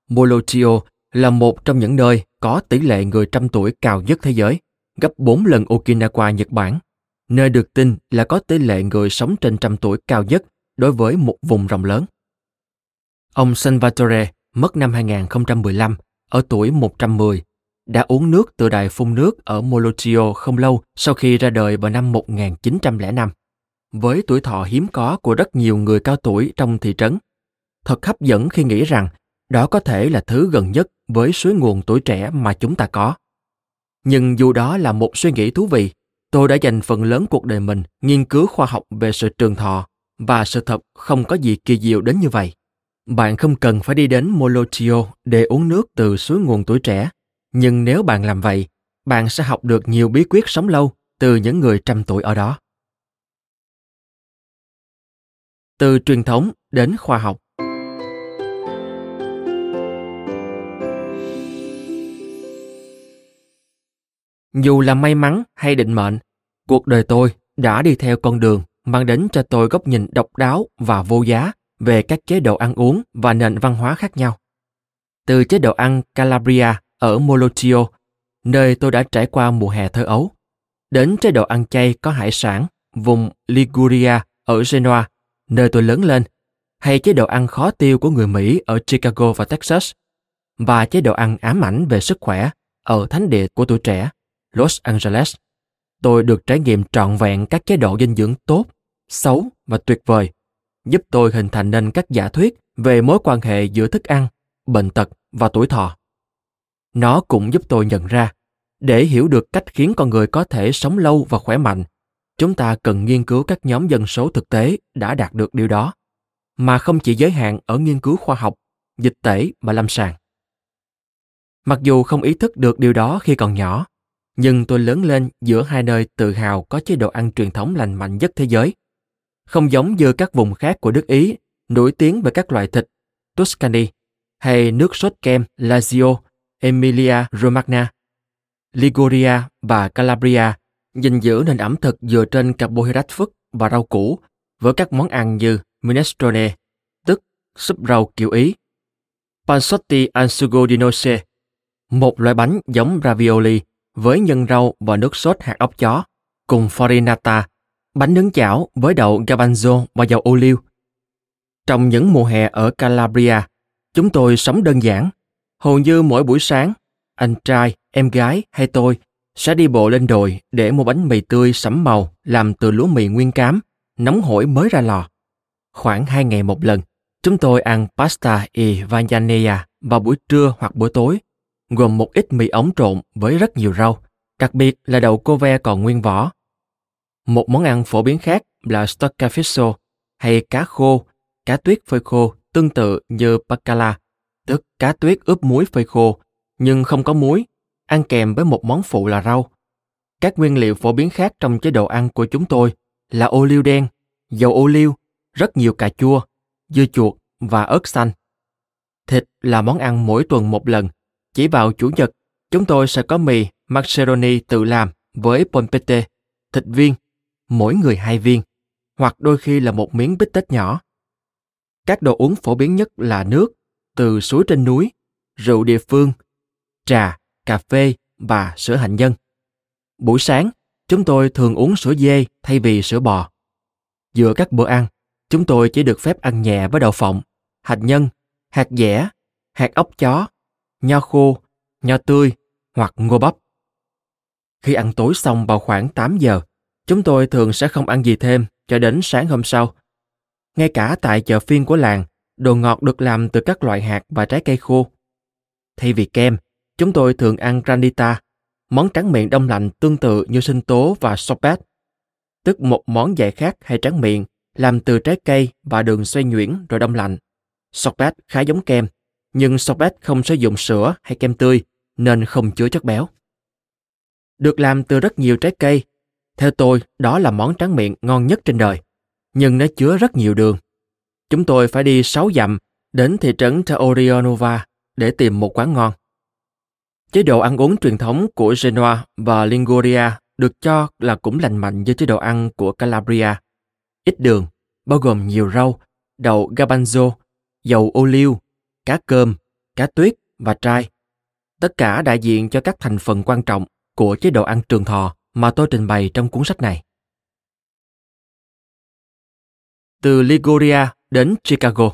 Molotio là một trong những nơi có tỷ lệ người trăm tuổi cao nhất thế giới, gấp 4 lần Okinawa, Nhật Bản, nơi được tin là có tỷ lệ người sống trên trăm tuổi cao nhất đối với một vùng rộng lớn. Ông Salvatore mất năm 2015 ở tuổi 110 đã uống nước từ đài phun nước ở Molotio không lâu sau khi ra đời vào năm 1905. Với tuổi thọ hiếm có của rất nhiều người cao tuổi trong thị trấn, thật hấp dẫn khi nghĩ rằng đó có thể là thứ gần nhất với suối nguồn tuổi trẻ mà chúng ta có. Nhưng dù đó là một suy nghĩ thú vị, tôi đã dành phần lớn cuộc đời mình nghiên cứu khoa học về sự trường thọ và sự thật không có gì kỳ diệu đến như vậy. Bạn không cần phải đi đến Molotio để uống nước từ suối nguồn tuổi trẻ. Nhưng nếu bạn làm vậy, bạn sẽ học được nhiều bí quyết sống lâu từ những người trăm tuổi ở đó. Từ truyền thống đến khoa học. Dù là may mắn hay định mệnh, cuộc đời tôi đã đi theo con đường mang đến cho tôi góc nhìn độc đáo và vô giá về các chế độ ăn uống và nền văn hóa khác nhau từ chế độ ăn calabria ở Molotio, nơi tôi đã trải qua mùa hè thơ ấu, đến chế độ ăn chay có hải sản, vùng Liguria ở Genoa, nơi tôi lớn lên, hay chế độ ăn khó tiêu của người Mỹ ở Chicago và Texas, và chế độ ăn ám ảnh về sức khỏe ở thánh địa của tuổi trẻ, Los Angeles. Tôi được trải nghiệm trọn vẹn các chế độ dinh dưỡng tốt, xấu và tuyệt vời, giúp tôi hình thành nên các giả thuyết về mối quan hệ giữa thức ăn, bệnh tật và tuổi thọ. Nó cũng giúp tôi nhận ra, để hiểu được cách khiến con người có thể sống lâu và khỏe mạnh, chúng ta cần nghiên cứu các nhóm dân số thực tế đã đạt được điều đó, mà không chỉ giới hạn ở nghiên cứu khoa học, dịch tễ và lâm sàng. Mặc dù không ý thức được điều đó khi còn nhỏ, nhưng tôi lớn lên giữa hai nơi tự hào có chế độ ăn truyền thống lành mạnh nhất thế giới. Không giống như các vùng khác của nước Ý nổi tiếng bởi các loại thịt Tuscany hay nước sốt kem Lazio, Emilia Romagna. Liguria và Calabria gìn giữ nền ẩm thực dựa trên carbohydrate phức và rau củ với các món ăn như minestrone, tức súp rau kiểu Ý, panzotti al sugo di noce, một loại bánh giống ravioli với nhân rau và nước sốt hạt ốc chó, cùng farinata, bánh nướng chảo với đậu garbanzo và dầu ô liu. Trong những mùa hè ở Calabria, chúng tôi sống đơn giản. Hầu như mỗi buổi sáng, anh trai, em gái hay tôi sẽ đi bộ lên đồi để mua bánh mì tươi sẫm màu làm từ lúa mì nguyên cám, nóng hổi mới ra lò. Khoảng hai ngày một lần, chúng tôi ăn pasta e vanganea vào buổi trưa hoặc buổi tối gồm một ít mì ống trộn với rất nhiều rau, đặc biệt là đậu cô ve còn nguyên vỏ. Một món ăn phổ biến khác là stoccafisso hay cá khô, cá tuyết phơi khô tương tự như bacala, tức cá tuyết ướp muối phơi khô, nhưng không có muối, ăn kèm với một món phụ là rau. Các nguyên liệu phổ biến khác trong chế độ ăn của chúng tôi là ô liu đen, dầu ô liu, rất nhiều cà chua, dưa chuột và ớt xanh. Thịt là món ăn mỗi tuần một lần chỉ vào Chủ nhật, chúng tôi sẽ có mì macaroni tự làm với polpette, thịt viên, mỗi người hai viên, hoặc đôi khi là một miếng bít tết nhỏ. Các đồ uống phổ biến nhất là nước, từ suối trên núi, rượu địa phương, trà, cà phê và sữa hạnh nhân. Buổi sáng, chúng tôi thường uống sữa dê thay vì sữa bò. Giữa các bữa ăn, chúng tôi chỉ được phép ăn nhẹ với đậu phộng, hạnh nhân, hạt dẻ, hạt ốc chó nho khô, nho tươi hoặc ngô bắp. Khi ăn tối xong vào khoảng 8 giờ, chúng tôi thường sẽ không ăn gì thêm cho đến sáng hôm sau. Ngay cả tại chợ phiên của làng, đồ ngọt được làm từ các loại hạt và trái cây khô. Thay vì kem, chúng tôi thường ăn granita, món tráng miệng đông lạnh tương tự như sinh tố và sorbet, tức một món dạy khác hay tráng miệng làm từ trái cây và đường xoay nhuyễn rồi đông lạnh. Sorbet khá giống kem, nhưng sorbet không sử dụng sữa hay kem tươi nên không chứa chất béo. Được làm từ rất nhiều trái cây, theo tôi đó là món tráng miệng ngon nhất trên đời, nhưng nó chứa rất nhiều đường. Chúng tôi phải đi 6 dặm đến thị trấn Taorionova để tìm một quán ngon. Chế độ ăn uống truyền thống của Genoa và Liguria được cho là cũng lành mạnh như chế độ ăn của Calabria. Ít đường, bao gồm nhiều rau, đậu garbanzo, dầu ô liu, cá cơm, cá tuyết và trai. Tất cả đại diện cho các thành phần quan trọng của chế độ ăn trường thọ mà tôi trình bày trong cuốn sách này. Từ Liguria đến Chicago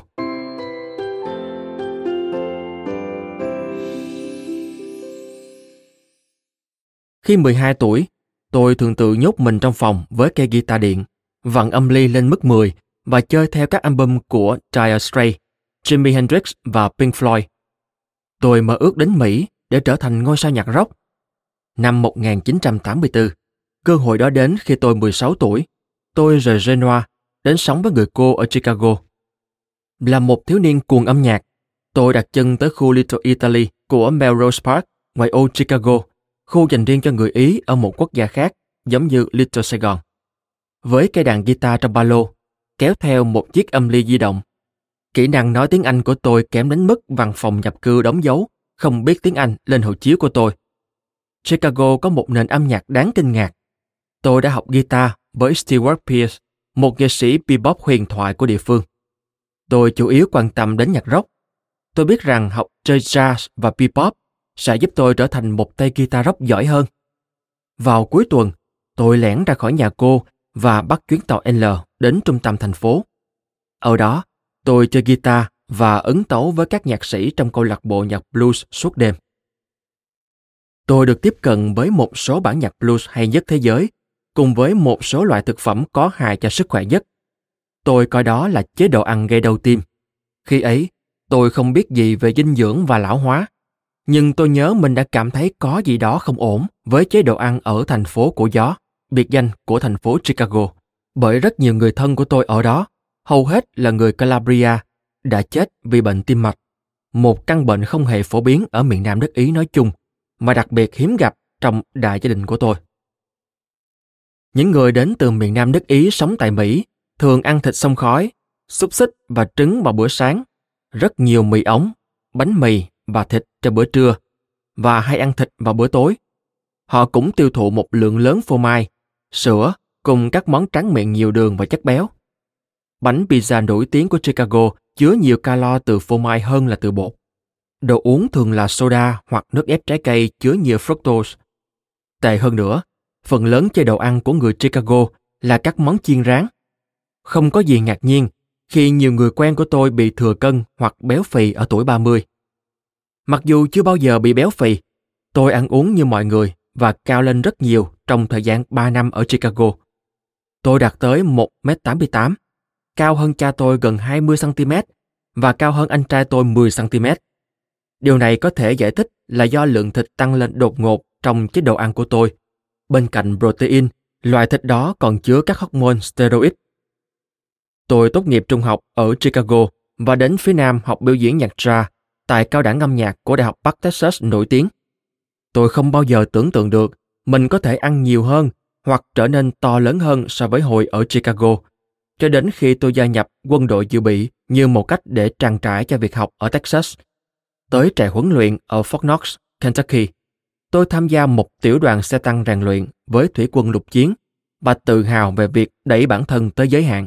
Khi 12 tuổi, tôi thường tự nhốt mình trong phòng với cây guitar điện, vặn âm ly lên mức 10 và chơi theo các album của Dire Straits Jimi Hendrix và Pink Floyd. Tôi mơ ước đến Mỹ để trở thành ngôi sao nhạc rock. Năm 1984, cơ hội đó đến khi tôi 16 tuổi. Tôi rời Genoa đến sống với người cô ở Chicago. Là một thiếu niên cuồng âm nhạc, tôi đặt chân tới khu Little Italy của Melrose Park, ngoài ô Chicago, khu dành riêng cho người Ý ở một quốc gia khác, giống như Little Saigon. Với cây đàn guitar trong ba lô, kéo theo một chiếc âm ly di động Kỹ năng nói tiếng Anh của tôi kém đến mức văn phòng nhập cư đóng dấu, không biết tiếng Anh lên hộ chiếu của tôi. Chicago có một nền âm nhạc đáng kinh ngạc. Tôi đã học guitar với Stewart Pierce, một nghệ sĩ bebop huyền thoại của địa phương. Tôi chủ yếu quan tâm đến nhạc rock. Tôi biết rằng học chơi jazz và bebop sẽ giúp tôi trở thành một tay guitar rock giỏi hơn. Vào cuối tuần, tôi lẻn ra khỏi nhà cô và bắt chuyến tàu L đến trung tâm thành phố. Ở đó, Tôi chơi guitar và ấn tấu với các nhạc sĩ trong câu lạc bộ nhạc blues suốt đêm. Tôi được tiếp cận với một số bản nhạc blues hay nhất thế giới, cùng với một số loại thực phẩm có hại cho sức khỏe nhất. Tôi coi đó là chế độ ăn gây đau tim. Khi ấy, tôi không biết gì về dinh dưỡng và lão hóa, nhưng tôi nhớ mình đã cảm thấy có gì đó không ổn với chế độ ăn ở thành phố của gió, biệt danh của thành phố Chicago, bởi rất nhiều người thân của tôi ở đó, hầu hết là người Calabria, đã chết vì bệnh tim mạch, một căn bệnh không hề phổ biến ở miền Nam đất Ý nói chung, mà đặc biệt hiếm gặp trong đại gia đình của tôi. Những người đến từ miền Nam nước Ý sống tại Mỹ thường ăn thịt sông khói, xúc xích và trứng vào bữa sáng, rất nhiều mì ống, bánh mì và thịt cho bữa trưa và hay ăn thịt vào bữa tối. Họ cũng tiêu thụ một lượng lớn phô mai, sữa cùng các món tráng miệng nhiều đường và chất béo. Bánh pizza nổi tiếng của Chicago chứa nhiều calo từ phô mai hơn là từ bột. Đồ uống thường là soda hoặc nước ép trái cây chứa nhiều fructose. Tệ hơn nữa, phần lớn chế độ ăn của người Chicago là các món chiên rán. Không có gì ngạc nhiên khi nhiều người quen của tôi bị thừa cân hoặc béo phì ở tuổi 30. Mặc dù chưa bao giờ bị béo phì, tôi ăn uống như mọi người và cao lên rất nhiều trong thời gian 3 năm ở Chicago. Tôi đạt tới 1m88, cao hơn cha tôi gần 20cm và cao hơn anh trai tôi 10cm. Điều này có thể giải thích là do lượng thịt tăng lên đột ngột trong chế độ ăn của tôi. Bên cạnh protein, loại thịt đó còn chứa các hormone steroid. Tôi tốt nghiệp trung học ở Chicago và đến phía Nam học biểu diễn nhạc jazz tại cao đẳng âm nhạc của Đại học Bắc Texas nổi tiếng. Tôi không bao giờ tưởng tượng được mình có thể ăn nhiều hơn hoặc trở nên to lớn hơn so với hồi ở Chicago, cho đến khi tôi gia nhập quân đội dự bị như một cách để trang trải cho việc học ở Texas. Tới trại huấn luyện ở Fort Knox, Kentucky, tôi tham gia một tiểu đoàn xe tăng rèn luyện với thủy quân lục chiến và tự hào về việc đẩy bản thân tới giới hạn.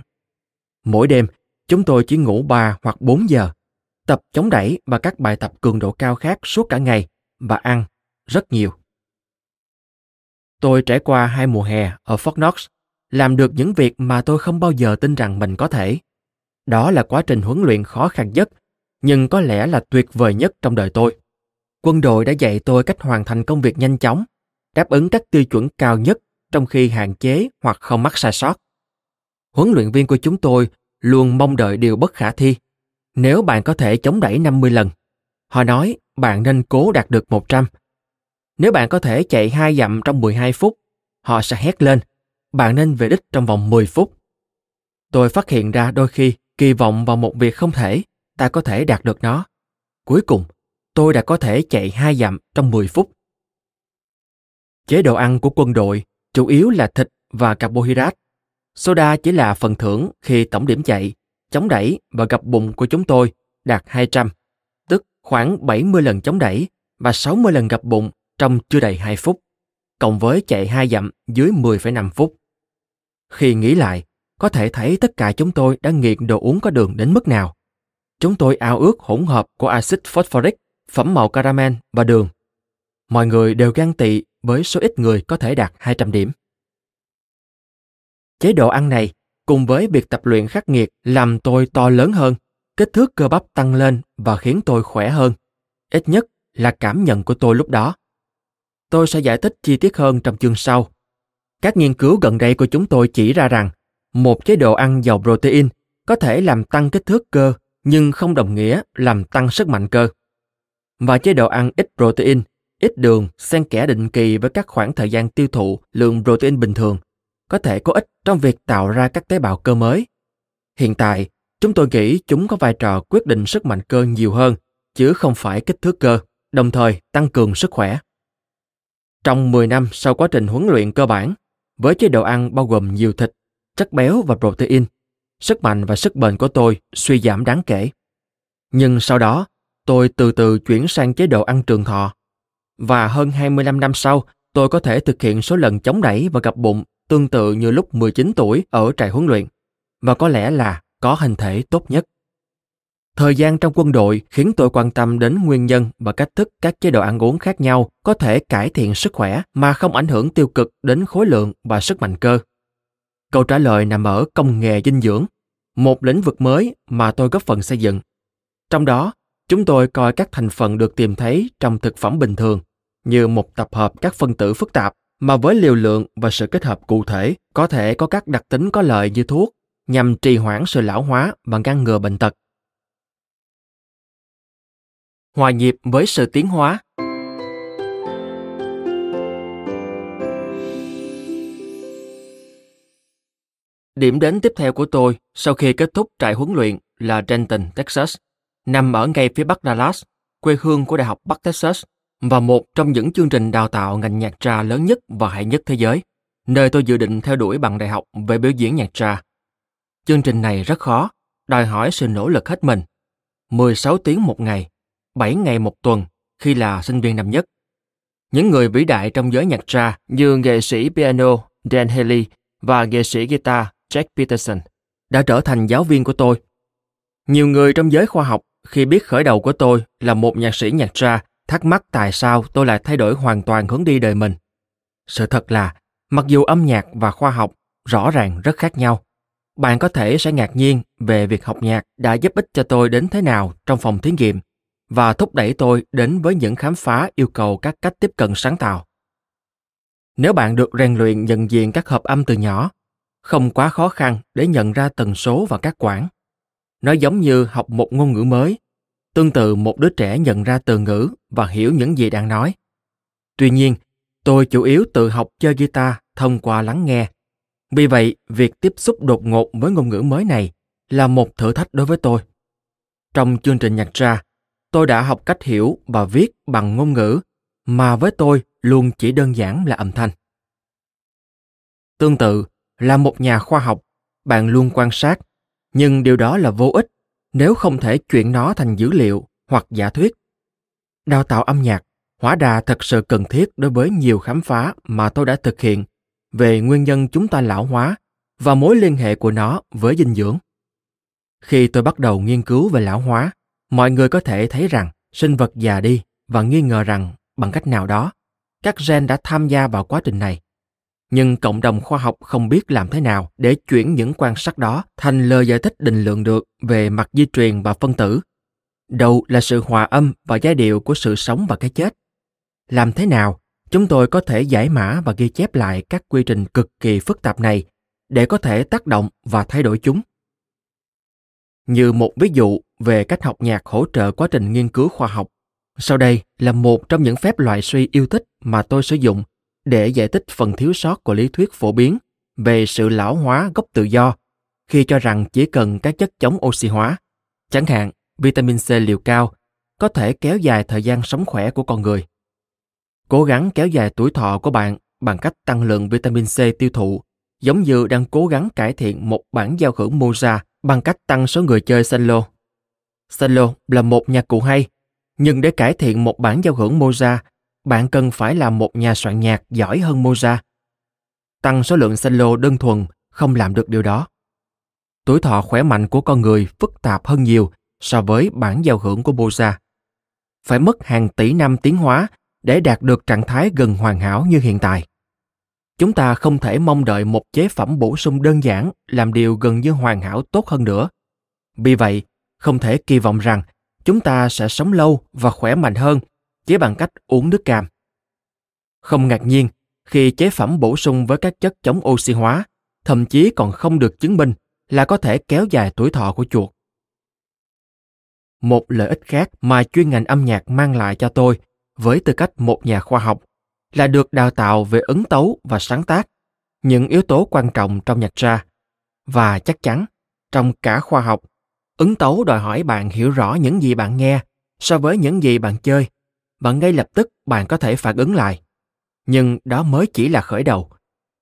Mỗi đêm, chúng tôi chỉ ngủ 3 hoặc 4 giờ, tập chống đẩy và các bài tập cường độ cao khác suốt cả ngày và ăn rất nhiều. Tôi trải qua hai mùa hè ở Fort Knox, làm được những việc mà tôi không bao giờ tin rằng mình có thể. Đó là quá trình huấn luyện khó khăn nhất, nhưng có lẽ là tuyệt vời nhất trong đời tôi. Quân đội đã dạy tôi cách hoàn thành công việc nhanh chóng, đáp ứng các tiêu chuẩn cao nhất trong khi hạn chế hoặc không mắc sai sót. Huấn luyện viên của chúng tôi luôn mong đợi điều bất khả thi. Nếu bạn có thể chống đẩy 50 lần, họ nói bạn nên cố đạt được 100. Nếu bạn có thể chạy hai dặm trong 12 phút, họ sẽ hét lên, bạn nên về đích trong vòng 10 phút. Tôi phát hiện ra đôi khi kỳ vọng vào một việc không thể, ta có thể đạt được nó. Cuối cùng, tôi đã có thể chạy hai dặm trong 10 phút. Chế độ ăn của quân đội chủ yếu là thịt và carbohydrate. Soda chỉ là phần thưởng khi tổng điểm chạy, chống đẩy và gập bụng của chúng tôi đạt 200, tức khoảng 70 lần chống đẩy và 60 lần gập bụng trong chưa đầy 2 phút, cộng với chạy hai dặm dưới 10,5 phút. Khi nghĩ lại, có thể thấy tất cả chúng tôi đã nghiện đồ uống có đường đến mức nào. Chúng tôi ao ước hỗn hợp của axit phosphoric, phẩm màu caramel và đường. Mọi người đều ganh tị với số ít người có thể đạt 200 điểm. Chế độ ăn này cùng với việc tập luyện khắc nghiệt làm tôi to lớn hơn, kích thước cơ bắp tăng lên và khiến tôi khỏe hơn. Ít nhất là cảm nhận của tôi lúc đó. Tôi sẽ giải thích chi tiết hơn trong chương sau. Các nghiên cứu gần đây của chúng tôi chỉ ra rằng một chế độ ăn giàu protein có thể làm tăng kích thước cơ nhưng không đồng nghĩa làm tăng sức mạnh cơ. Và chế độ ăn ít protein, ít đường, xen kẽ định kỳ với các khoảng thời gian tiêu thụ lượng protein bình thường có thể có ích trong việc tạo ra các tế bào cơ mới. Hiện tại, chúng tôi nghĩ chúng có vai trò quyết định sức mạnh cơ nhiều hơn, chứ không phải kích thước cơ, đồng thời tăng cường sức khỏe. Trong 10 năm sau quá trình huấn luyện cơ bản, với chế độ ăn bao gồm nhiều thịt, chất béo và protein, sức mạnh và sức bền của tôi suy giảm đáng kể. Nhưng sau đó, tôi từ từ chuyển sang chế độ ăn trường thọ. Và hơn 25 năm sau, tôi có thể thực hiện số lần chống đẩy và gập bụng tương tự như lúc 19 tuổi ở trại huấn luyện, và có lẽ là có hình thể tốt nhất. Thời gian trong quân đội khiến tôi quan tâm đến nguyên nhân và cách thức các chế độ ăn uống khác nhau có thể cải thiện sức khỏe mà không ảnh hưởng tiêu cực đến khối lượng và sức mạnh cơ. Câu trả lời nằm ở công nghệ dinh dưỡng. một lĩnh vực mới mà tôi góp phần xây dựng. Trong đó, chúng tôi coi các thành phần được tìm thấy trong thực phẩm bình thường như một tập hợp các phân tử phức tạp mà với liều lượng và sự kết hợp cụ thể có thể có các đặc tính có lợi như thuốc nhằm trì hoãn sự lão hóa và ngăn ngừa bệnh tật. Hòa nhịp với sự tiến hóa Điểm đến tiếp theo của tôi sau khi kết thúc trại huấn luyện là Denton, Texas, nằm ở ngay phía bắc Dallas, quê hương của Đại học Bắc Texas và một trong những chương trình đào tạo ngành nhạc trà lớn nhất và hay nhất thế giới, nơi tôi dự định theo đuổi bằng đại học về biểu diễn nhạc trà. Chương trình này rất khó, đòi hỏi sự nỗ lực hết mình. 16 tiếng một ngày, 7 ngày một tuần khi là sinh viên năm nhất. Những người vĩ đại trong giới nhạc trà như nghệ sĩ piano Dan Haley và nghệ sĩ guitar Jack Peterson đã trở thành giáo viên của tôi. Nhiều người trong giới khoa học khi biết khởi đầu của tôi là một nhạc sĩ nhạc tra thắc mắc tại sao tôi lại thay đổi hoàn toàn hướng đi đời mình. Sự thật là, mặc dù âm nhạc và khoa học rõ ràng rất khác nhau, bạn có thể sẽ ngạc nhiên về việc học nhạc đã giúp ích cho tôi đến thế nào trong phòng thí nghiệm và thúc đẩy tôi đến với những khám phá yêu cầu các cách tiếp cận sáng tạo. Nếu bạn được rèn luyện nhận diện các hợp âm từ nhỏ, không quá khó khăn để nhận ra tần số và các quãng. Nó giống như học một ngôn ngữ mới, tương tự một đứa trẻ nhận ra từ ngữ và hiểu những gì đang nói. Tuy nhiên, tôi chủ yếu tự học chơi guitar thông qua lắng nghe. Vì vậy, việc tiếp xúc đột ngột với ngôn ngữ mới này là một thử thách đối với tôi. Trong chương trình nhạc ra, tôi đã học cách hiểu và viết bằng ngôn ngữ mà với tôi luôn chỉ đơn giản là âm thanh. Tương tự, là một nhà khoa học, bạn luôn quan sát. Nhưng điều đó là vô ích nếu không thể chuyển nó thành dữ liệu hoặc giả thuyết. Đào tạo âm nhạc, hóa đà thật sự cần thiết đối với nhiều khám phá mà tôi đã thực hiện. Về nguyên nhân chúng ta lão hóa và mối liên hệ của nó với dinh dưỡng. Khi tôi bắt đầu nghiên cứu về lão hóa, mọi người có thể thấy rằng sinh vật già đi và nghi ngờ rằng bằng cách nào đó, các gen đã tham gia vào quá trình này nhưng cộng đồng khoa học không biết làm thế nào để chuyển những quan sát đó thành lời giải thích định lượng được về mặt di truyền và phân tử. Đâu là sự hòa âm và giai điệu của sự sống và cái chết? Làm thế nào? Chúng tôi có thể giải mã và ghi chép lại các quy trình cực kỳ phức tạp này để có thể tác động và thay đổi chúng. Như một ví dụ về cách học nhạc hỗ trợ quá trình nghiên cứu khoa học. Sau đây là một trong những phép loại suy yêu thích mà tôi sử dụng để giải thích phần thiếu sót của lý thuyết phổ biến về sự lão hóa gốc tự do khi cho rằng chỉ cần các chất chống oxy hóa, chẳng hạn vitamin C liều cao, có thể kéo dài thời gian sống khỏe của con người. Cố gắng kéo dài tuổi thọ của bạn bằng cách tăng lượng vitamin C tiêu thụ, giống như đang cố gắng cải thiện một bản giao hưởng Moza bằng cách tăng số người chơi solo. Solo là một nhạc cụ hay, nhưng để cải thiện một bản giao hưởng Moza bạn cần phải là một nhà soạn nhạc giỏi hơn Mozart. Tăng số lượng cello đơn thuần không làm được điều đó. Tuổi thọ khỏe mạnh của con người phức tạp hơn nhiều so với bản giao hưởng của Mozart. Phải mất hàng tỷ năm tiến hóa để đạt được trạng thái gần hoàn hảo như hiện tại. Chúng ta không thể mong đợi một chế phẩm bổ sung đơn giản làm điều gần như hoàn hảo tốt hơn nữa. Vì vậy, không thể kỳ vọng rằng chúng ta sẽ sống lâu và khỏe mạnh hơn chế bằng cách uống nước cam. Không ngạc nhiên khi chế phẩm bổ sung với các chất chống oxy hóa thậm chí còn không được chứng minh là có thể kéo dài tuổi thọ của chuột. Một lợi ích khác mà chuyên ngành âm nhạc mang lại cho tôi với tư cách một nhà khoa học là được đào tạo về ứng tấu và sáng tác, những yếu tố quan trọng trong nhạc ra. Và chắc chắn, trong cả khoa học, ứng tấu đòi hỏi bạn hiểu rõ những gì bạn nghe so với những gì bạn chơi và ngay lập tức bạn có thể phản ứng lại. Nhưng đó mới chỉ là khởi đầu,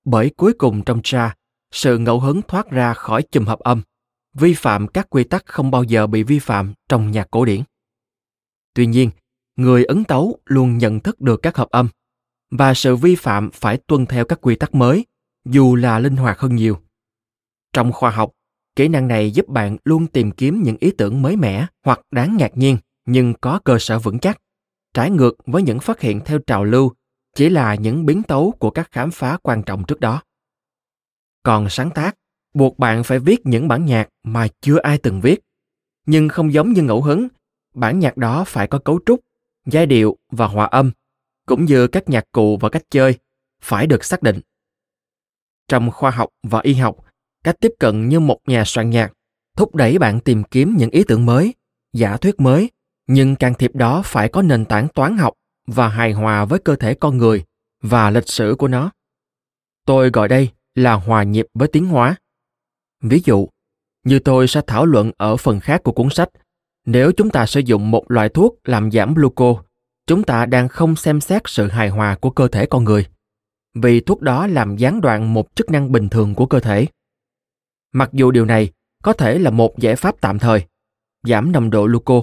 bởi cuối cùng trong tra, sự ngẫu hứng thoát ra khỏi chùm hợp âm, vi phạm các quy tắc không bao giờ bị vi phạm trong nhạc cổ điển. Tuy nhiên, người ấn tấu luôn nhận thức được các hợp âm và sự vi phạm phải tuân theo các quy tắc mới, dù là linh hoạt hơn nhiều. Trong khoa học, kỹ năng này giúp bạn luôn tìm kiếm những ý tưởng mới mẻ hoặc đáng ngạc nhiên nhưng có cơ sở vững chắc trái ngược với những phát hiện theo trào lưu chỉ là những biến tấu của các khám phá quan trọng trước đó còn sáng tác buộc bạn phải viết những bản nhạc mà chưa ai từng viết. Nhưng không giống như ngẫu hứng, bản nhạc đó phải có cấu trúc, giai điệu và hòa âm, cũng như các nhạc cụ và cách chơi, phải được xác định. Trong khoa học và y học, cách tiếp cận như một nhà soạn nhạc thúc đẩy bạn tìm kiếm những ý tưởng mới, giả thuyết mới, nhưng can thiệp đó phải có nền tảng toán học và hài hòa với cơ thể con người và lịch sử của nó. Tôi gọi đây là hòa nhịp với tiến hóa. Ví dụ, như tôi sẽ thảo luận ở phần khác của cuốn sách, nếu chúng ta sử dụng một loại thuốc làm giảm gluco, chúng ta đang không xem xét sự hài hòa của cơ thể con người, vì thuốc đó làm gián đoạn một chức năng bình thường của cơ thể. Mặc dù điều này có thể là một giải pháp tạm thời, giảm nồng độ gluco,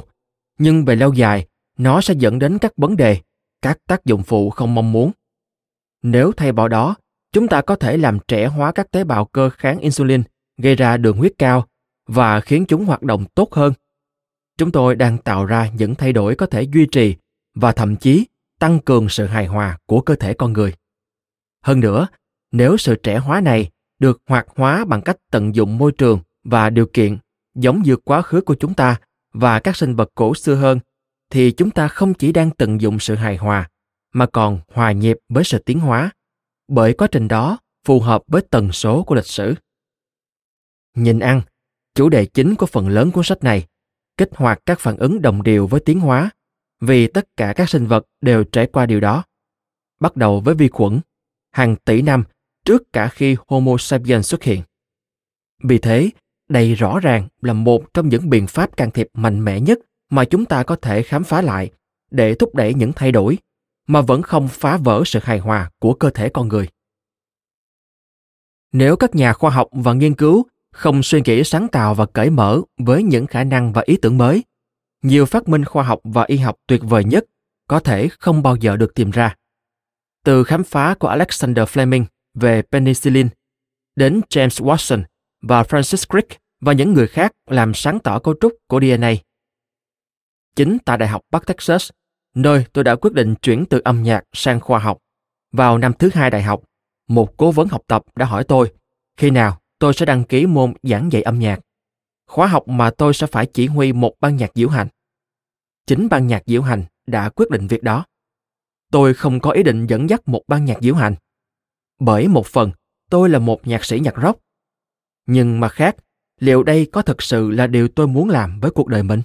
nhưng về lâu dài, nó sẽ dẫn đến các vấn đề, các tác dụng phụ không mong muốn. Nếu thay vào đó, chúng ta có thể làm trẻ hóa các tế bào cơ kháng insulin gây ra đường huyết cao và khiến chúng hoạt động tốt hơn. Chúng tôi đang tạo ra những thay đổi có thể duy trì và thậm chí tăng cường sự hài hòa của cơ thể con người. Hơn nữa, nếu sự trẻ hóa này được hoạt hóa bằng cách tận dụng môi trường và điều kiện giống như quá khứ của chúng ta và các sinh vật cổ xưa hơn, thì chúng ta không chỉ đang tận dụng sự hài hòa, mà còn hòa nhịp với sự tiến hóa, bởi quá trình đó phù hợp với tần số của lịch sử. Nhìn ăn, chủ đề chính của phần lớn cuốn sách này kích hoạt các phản ứng đồng điều với tiến hóa, vì tất cả các sinh vật đều trải qua điều đó. Bắt đầu với vi khuẩn, hàng tỷ năm trước cả khi homo sapiens xuất hiện. Vì thế đây rõ ràng là một trong những biện pháp can thiệp mạnh mẽ nhất mà chúng ta có thể khám phá lại để thúc đẩy những thay đổi mà vẫn không phá vỡ sự hài hòa của cơ thể con người. Nếu các nhà khoa học và nghiên cứu không suy nghĩ sáng tạo và cởi mở với những khả năng và ý tưởng mới, nhiều phát minh khoa học và y học tuyệt vời nhất có thể không bao giờ được tìm ra. Từ khám phá của alexander fleming về penicillin đến james watson và francis crick và những người khác làm sáng tỏ cấu trúc của DNA. Chính tại Đại học Bắc Texas, nơi tôi đã quyết định chuyển từ âm nhạc sang khoa học. Vào năm thứ hai đại học, một cố vấn học tập đã hỏi tôi khi nào tôi sẽ đăng ký môn giảng dạy âm nhạc. Khóa học mà tôi sẽ phải chỉ huy một ban nhạc diễu hành. Chính ban nhạc diễu hành đã quyết định việc đó. Tôi không có ý định dẫn dắt một ban nhạc diễu hành. Bởi một phần, tôi là một nhạc sĩ nhạc rock. Nhưng mà khác, liệu đây có thực sự là điều tôi muốn làm với cuộc đời mình?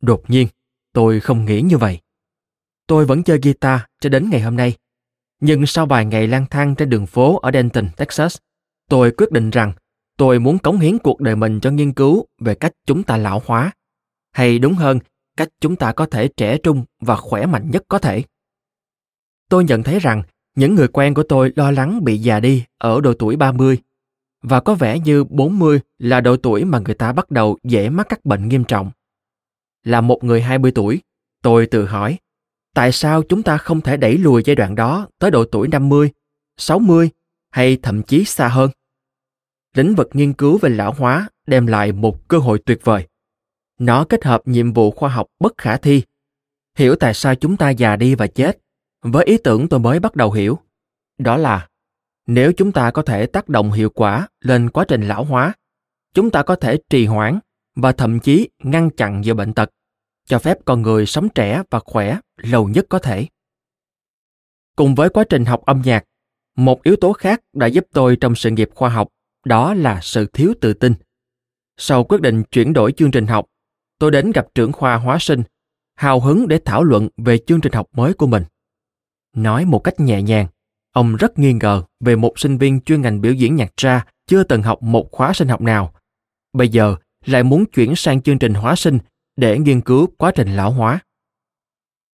Đột nhiên, tôi không nghĩ như vậy. Tôi vẫn chơi guitar cho đến ngày hôm nay. Nhưng sau vài ngày lang thang trên đường phố ở denton, texas, tôi quyết định rằng tôi muốn cống hiến cuộc đời mình cho nghiên cứu về cách chúng ta lão hóa. Hay đúng hơn, cách chúng ta có thể trẻ trung và khỏe mạnh nhất có thể. Tôi nhận thấy rằng những người quen của tôi lo lắng bị già đi ở độ tuổi 30 và có vẻ như 40 là độ tuổi mà người ta bắt đầu dễ mắc các bệnh nghiêm trọng. Là một người 20 tuổi, tôi tự hỏi, tại sao chúng ta không thể đẩy lùi giai đoạn đó tới độ tuổi 50, 60 hay thậm chí xa hơn? Lĩnh vực nghiên cứu về lão hóa đem lại một cơ hội tuyệt vời. Nó kết hợp nhiệm vụ khoa học bất khả thi, hiểu tại sao chúng ta già đi và chết, với ý tưởng tôi mới bắt đầu hiểu. Đó là nếu chúng ta có thể tác động hiệu quả lên quá trình lão hóa, chúng ta có thể trì hoãn và thậm chí ngăn chặn nhiều bệnh tật, cho phép con người sống trẻ và khỏe lâu nhất có thể. Cùng với quá trình học âm nhạc, một yếu tố khác đã giúp tôi trong sự nghiệp khoa học đó là sự thiếu tự tin. Sau quyết định chuyển đổi chương trình học, tôi đến gặp trưởng khoa hóa sinh, hào hứng để thảo luận về chương trình học mới của mình. Nói một cách nhẹ nhàng Ông rất nghi ngờ về một sinh viên chuyên ngành biểu diễn nhạc tra chưa từng học một khóa sinh học nào. Bây giờ lại muốn chuyển sang chương trình hóa sinh để nghiên cứu quá trình lão hóa.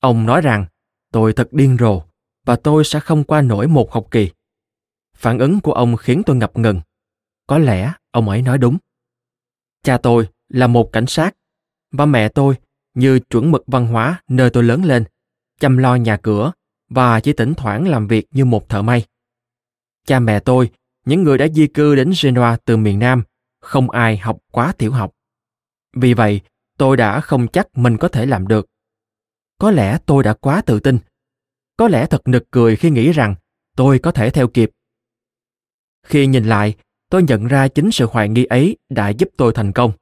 Ông nói rằng, tôi thật điên rồ và tôi sẽ không qua nổi một học kỳ. Phản ứng của ông khiến tôi ngập ngừng. Có lẽ ông ấy nói đúng. Cha tôi là một cảnh sát và mẹ tôi như chuẩn mực văn hóa nơi tôi lớn lên, chăm lo nhà cửa và chỉ thỉnh thoảng làm việc như một thợ may. Cha mẹ tôi, những người đã di cư đến Genoa từ miền Nam, không ai học quá tiểu học. Vì vậy, tôi đã không chắc mình có thể làm được. Có lẽ tôi đã quá tự tin. Có lẽ thật nực cười khi nghĩ rằng tôi có thể theo kịp. Khi nhìn lại, tôi nhận ra chính sự hoài nghi ấy đã giúp tôi thành công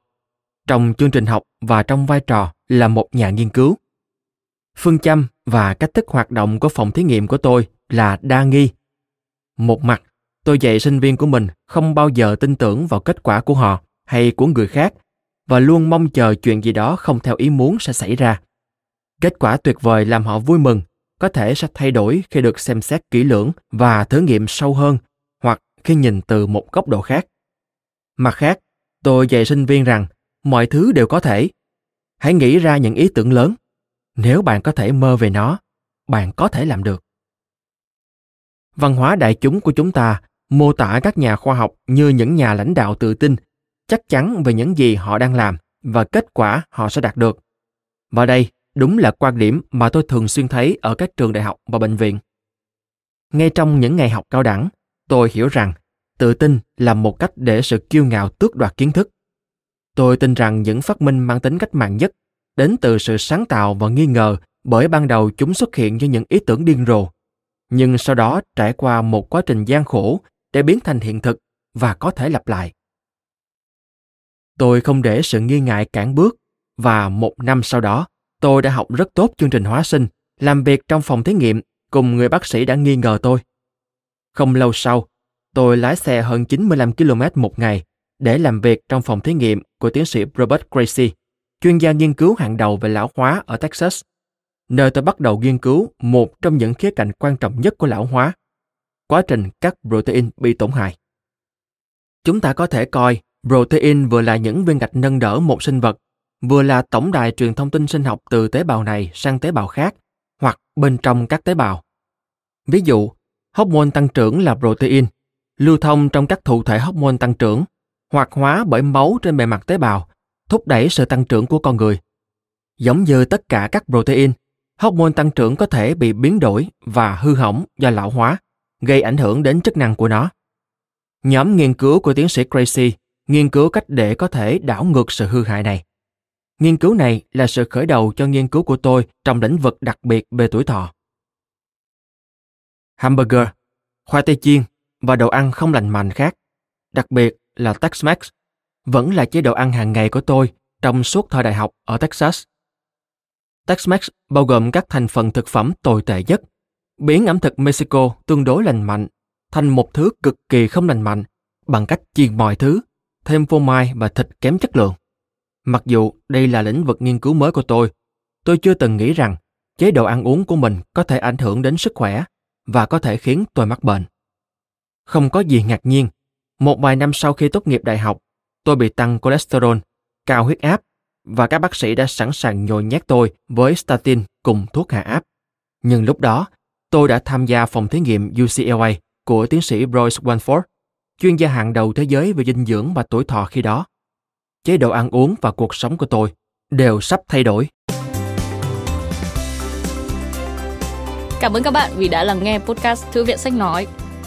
trong chương trình học và trong vai trò là một nhà nghiên cứu phương châm và cách thức hoạt động của phòng thí nghiệm của tôi là đa nghi. Một mặt, tôi dạy sinh viên của mình không bao giờ tin tưởng vào kết quả của họ hay của người khác và luôn mong chờ chuyện gì đó không theo ý muốn sẽ xảy ra. Kết quả tuyệt vời làm họ vui mừng, có thể sẽ thay đổi khi được xem xét kỹ lưỡng và thử nghiệm sâu hơn hoặc khi nhìn từ một góc độ khác. Mặt khác, tôi dạy sinh viên rằng mọi thứ đều có thể. Hãy nghĩ ra những ý tưởng lớn nếu bạn có thể mơ về nó, bạn có thể làm được. Văn hóa đại chúng của chúng ta mô tả các nhà khoa học như những nhà lãnh đạo tự tin, chắc chắn về những gì họ đang làm và kết quả họ sẽ đạt được. Và đây đúng là quan điểm mà tôi thường xuyên thấy ở các trường đại học và bệnh viện. Ngay trong những ngày học cao đẳng, tôi hiểu rằng tự tin là một cách để sự kiêu ngạo tước đoạt kiến thức. Tôi tin rằng những phát minh mang tính cách mạng nhất đến từ sự sáng tạo và nghi ngờ bởi ban đầu chúng xuất hiện như những ý tưởng điên rồ. Nhưng sau đó trải qua một quá trình gian khổ để biến thành hiện thực và có thể lặp lại. Tôi không để sự nghi ngại cản bước và một năm sau đó tôi đã học rất tốt chương trình hóa sinh làm việc trong phòng thí nghiệm cùng người bác sĩ đã nghi ngờ tôi. Không lâu sau tôi lái xe hơn 95 km một ngày để làm việc trong phòng thí nghiệm của tiến sĩ Robert Gracie, chuyên gia nghiên cứu hàng đầu về lão hóa ở Texas, nơi tôi bắt đầu nghiên cứu một trong những khía cạnh quan trọng nhất của lão hóa, quá trình các protein bị tổn hại. Chúng ta có thể coi protein vừa là những viên gạch nâng đỡ một sinh vật, vừa là tổng đài truyền thông tin sinh học từ tế bào này sang tế bào khác, hoặc bên trong các tế bào. Ví dụ, hormone tăng trưởng là protein, lưu thông trong các thụ thể hormone tăng trưởng, hoạt hóa bởi máu trên bề mặt tế bào, thúc đẩy sự tăng trưởng của con người. Giống như tất cả các protein, hormone tăng trưởng có thể bị biến đổi và hư hỏng do lão hóa, gây ảnh hưởng đến chức năng của nó. Nhóm nghiên cứu của tiến sĩ Gracie nghiên cứu cách để có thể đảo ngược sự hư hại này. Nghiên cứu này là sự khởi đầu cho nghiên cứu của tôi trong lĩnh vực đặc biệt về tuổi thọ. Hamburger, khoai tây chiên và đồ ăn không lành mạnh khác, đặc biệt là Tex-Mex, vẫn là chế độ ăn hàng ngày của tôi trong suốt thời đại học ở Texas. Tex-Mex bao gồm các thành phần thực phẩm tồi tệ nhất, biến ẩm thực Mexico tương đối lành mạnh thành một thứ cực kỳ không lành mạnh bằng cách chiên mọi thứ, thêm phô mai và thịt kém chất lượng. Mặc dù đây là lĩnh vực nghiên cứu mới của tôi, tôi chưa từng nghĩ rằng chế độ ăn uống của mình có thể ảnh hưởng đến sức khỏe và có thể khiến tôi mắc bệnh. Không có gì ngạc nhiên, một vài năm sau khi tốt nghiệp đại học, tôi bị tăng cholesterol, cao huyết áp và các bác sĩ đã sẵn sàng nhồi nhét tôi với statin cùng thuốc hạ áp. Nhưng lúc đó, tôi đã tham gia phòng thí nghiệm UCLA của tiến sĩ Royce Wanford, chuyên gia hàng đầu thế giới về dinh dưỡng và tuổi thọ khi đó. Chế độ ăn uống và cuộc sống của tôi đều sắp thay đổi. Cảm ơn các bạn vì đã lắng nghe podcast Thư viện Sách Nói.